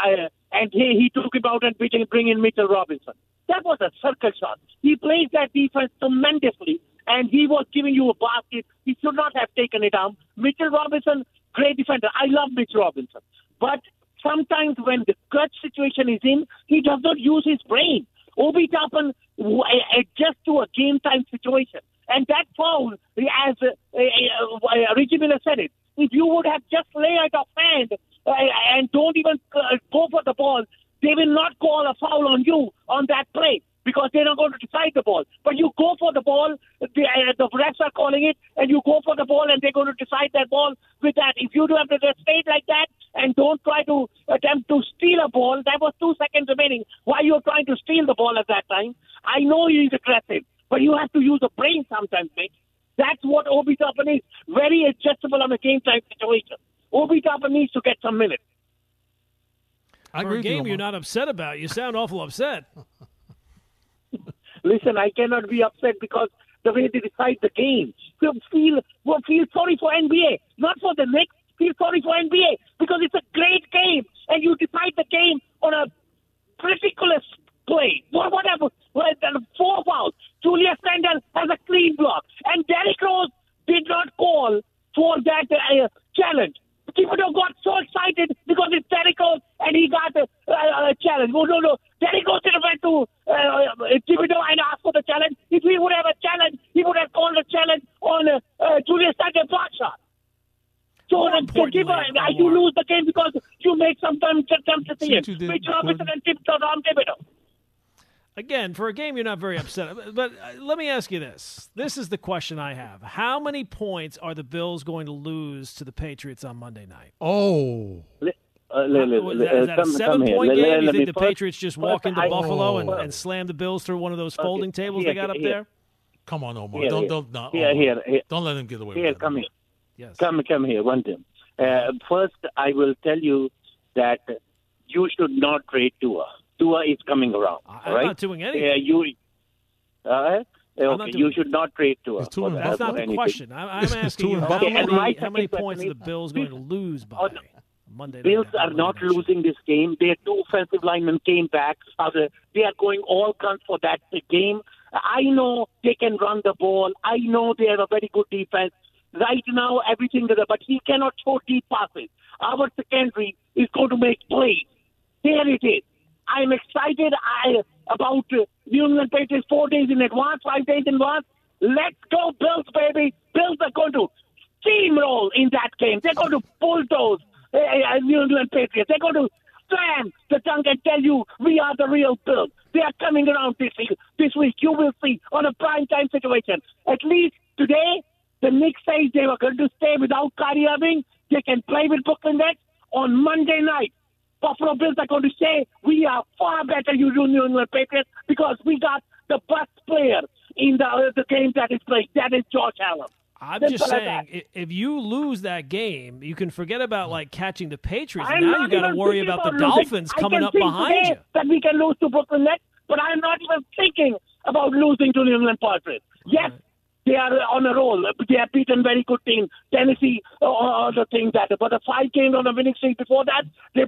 [SPEAKER 13] and he, he took him out and bring in Mitchell Robinson. That was a circle shot. He plays that defense tremendously, and he was giving you a basket. He should not have taken it out. Mitchell Robinson, great defender. I love Mitch Robinson. But sometimes when the clutch situation is in, he does not use his brain. Obi Toppin adjusts to a game time situation. And that foul, as uh, uh, uh, Reggie Miller said it, if you would have just lay it off hand uh, and don't even uh, go for the ball, they will not call a foul on you on that play because they're not going to decide the ball. But you go for the ball, the, uh, the refs are calling it, and you go for the ball, and they're going to decide that ball with that. If you do have to stay like that and don't try to attempt to steal a ball, that was two seconds remaining. Why you're trying to steal the ball at that time? I know he's aggressive, but you have to use the brain sometimes, mate. That's what Obi Toppin is. Very adjustable on a game time situation. Obi Toppin needs to get some minutes.
[SPEAKER 3] I For a game you, you're not upset about. You sound awful upset.
[SPEAKER 13] Listen, I cannot be upset because the way they decide the game. Feel feel well, feel sorry for NBA, not for the Knicks. Feel sorry for NBA because it's a great game, and you decide the game on a ridiculous play. What whatever. Four fouls. Julius Randle has a clean block, and Derrick Rose did not call for that uh, challenge. Thibodeau got so excited because it's Derrick Rose and he got a, a, challenge. No, no, no. Derrick Rose should have went to uh, Thibodeau and asked for the challenge. If he would have a challenge, he would have called a challenge on uh, uh, Julius Randle's block shot. So uh, uh, you lose the game because you make sometimes attempts to see it. Mitch Robinson and Thibodeau, Tom Thibodeau.
[SPEAKER 3] Again, for a game you're not very upset. But uh, let me ask you this. This is the question I have. How many points are the Bills going to lose to the Patriots on Monday night?
[SPEAKER 2] Oh.
[SPEAKER 13] Uh, is
[SPEAKER 3] that a seven-point game? You think the Patriots just walk into Buffalo and, and slam the Bills through one of those folding tables they got up there?
[SPEAKER 2] Come on, Omar. Don't don't no,
[SPEAKER 13] here, here, here.
[SPEAKER 2] don't let him get away
[SPEAKER 13] here,
[SPEAKER 2] with
[SPEAKER 13] come
[SPEAKER 2] it.
[SPEAKER 13] here. Yes. Come come here, one thing. Uh, first, I will tell you that you should not trade Tua. Tua is coming around.
[SPEAKER 3] I'm
[SPEAKER 13] right?
[SPEAKER 3] not doing anything.
[SPEAKER 13] Yeah, you. Uh, okay, you should not trade Tua.
[SPEAKER 3] That's
[SPEAKER 13] that,
[SPEAKER 3] not the
[SPEAKER 13] anything.
[SPEAKER 3] question. I'm, I'm asking you how
[SPEAKER 13] okay,
[SPEAKER 3] many,
[SPEAKER 13] right
[SPEAKER 3] how many points are the Bills going to lose by Monday night?
[SPEAKER 13] Bills are not losing this game. Their two offensive linemen came back. They are going all guns for that game. I know they can run the ball. I know they have a very good defense. Right now, everything is but he cannot throw deep passes. Our secondary is going to make plays. There it is. I'm excited I, about uh, New England Patriots four days in advance, five days in advance. Let's go, Bills, baby. Bills are going to steamroll in that game. They're going to bulldoze uh, uh, New England Patriots. They're going to slam the tongue and tell you we are the real Bills. They are coming around this week. This week, you will see on a prime time situation. At least today, the Knicks say they were going to stay without Kyrie Irving. They can play with Brooklyn Nets on Monday night. Buffalo Bills are going to say we are far better, you New England Patriots, because we got the best player in the the game that is played. That is George Allen.
[SPEAKER 3] I'm
[SPEAKER 13] Simple
[SPEAKER 3] just saying,
[SPEAKER 13] that.
[SPEAKER 3] if you lose that game, you can forget about like catching the Patriots.
[SPEAKER 13] I'm
[SPEAKER 3] now you got to worry
[SPEAKER 13] thinking
[SPEAKER 3] about the. Dolphins coming up behind you.
[SPEAKER 13] That we can lose to Brooklyn Nets. but I'm not even thinking about losing to New England Patriots. Yes, they are on a roll. They have beaten very good teams. Tennessee, uh, the things that. But the five games on a winning streak before that, they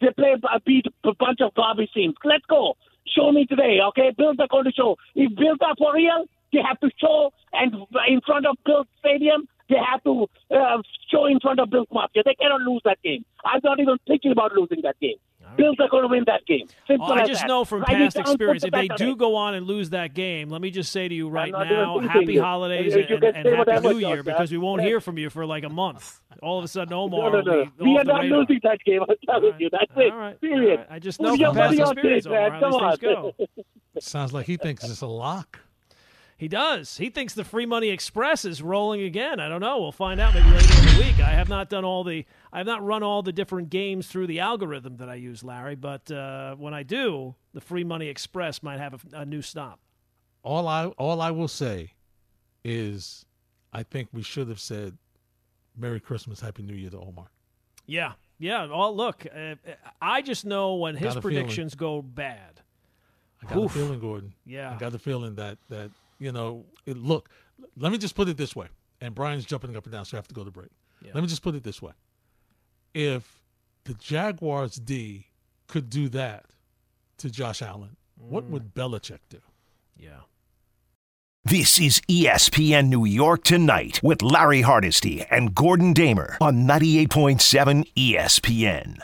[SPEAKER 13] they play uh, beat a bunch of garbage teams. Let's go. Show me today, okay? Bills are going to show. If Bills are for real, they have to show and in front of Bills Stadium. They have to uh, show in front of Bills Mafia. They cannot lose that game. I'm not even thinking about losing that game. Bills are going to win that game.
[SPEAKER 3] Oh, well, I just that. know from past experience, if they do go on and lose that game, let me just say to you right now, happy holidays and, and, and happy New Year, because we won't hear from you for like a month. All of a sudden, Omar
[SPEAKER 13] no, no, no. we are not
[SPEAKER 3] radar.
[SPEAKER 13] losing that game. I'm telling
[SPEAKER 3] right.
[SPEAKER 13] you, that's it.
[SPEAKER 3] All right.
[SPEAKER 13] Period.
[SPEAKER 3] All right. I just know from past experience, Omar, how these things go.
[SPEAKER 2] Sounds like he thinks it's a lock.
[SPEAKER 3] He does. He thinks the free money express is rolling again. I don't know. We'll find out maybe later in the week. I have not done all the I have not run all the different games through the algorithm that I use, Larry. But uh, when I do, the free money express might have a, a new stop.
[SPEAKER 2] All I all I will say is, I think we should have said, "Merry Christmas, Happy New Year" to Omar.
[SPEAKER 3] Yeah, yeah. Well, look, uh, I just know when his predictions
[SPEAKER 2] feeling.
[SPEAKER 3] go bad.
[SPEAKER 2] I got Oof. a feeling, Gordon.
[SPEAKER 3] Yeah,
[SPEAKER 2] I got the feeling that that you know, it, look, let me just put it this way. And Brian's jumping up and down, so I have to go to break. Yeah. Let me just put it this way. If the Jaguars D could do that to Josh Allen, mm. what would Belichick do?
[SPEAKER 3] Yeah.
[SPEAKER 1] This is ESPN New York Tonight with Larry Hardesty and Gordon Damer on 98.7 ESPN.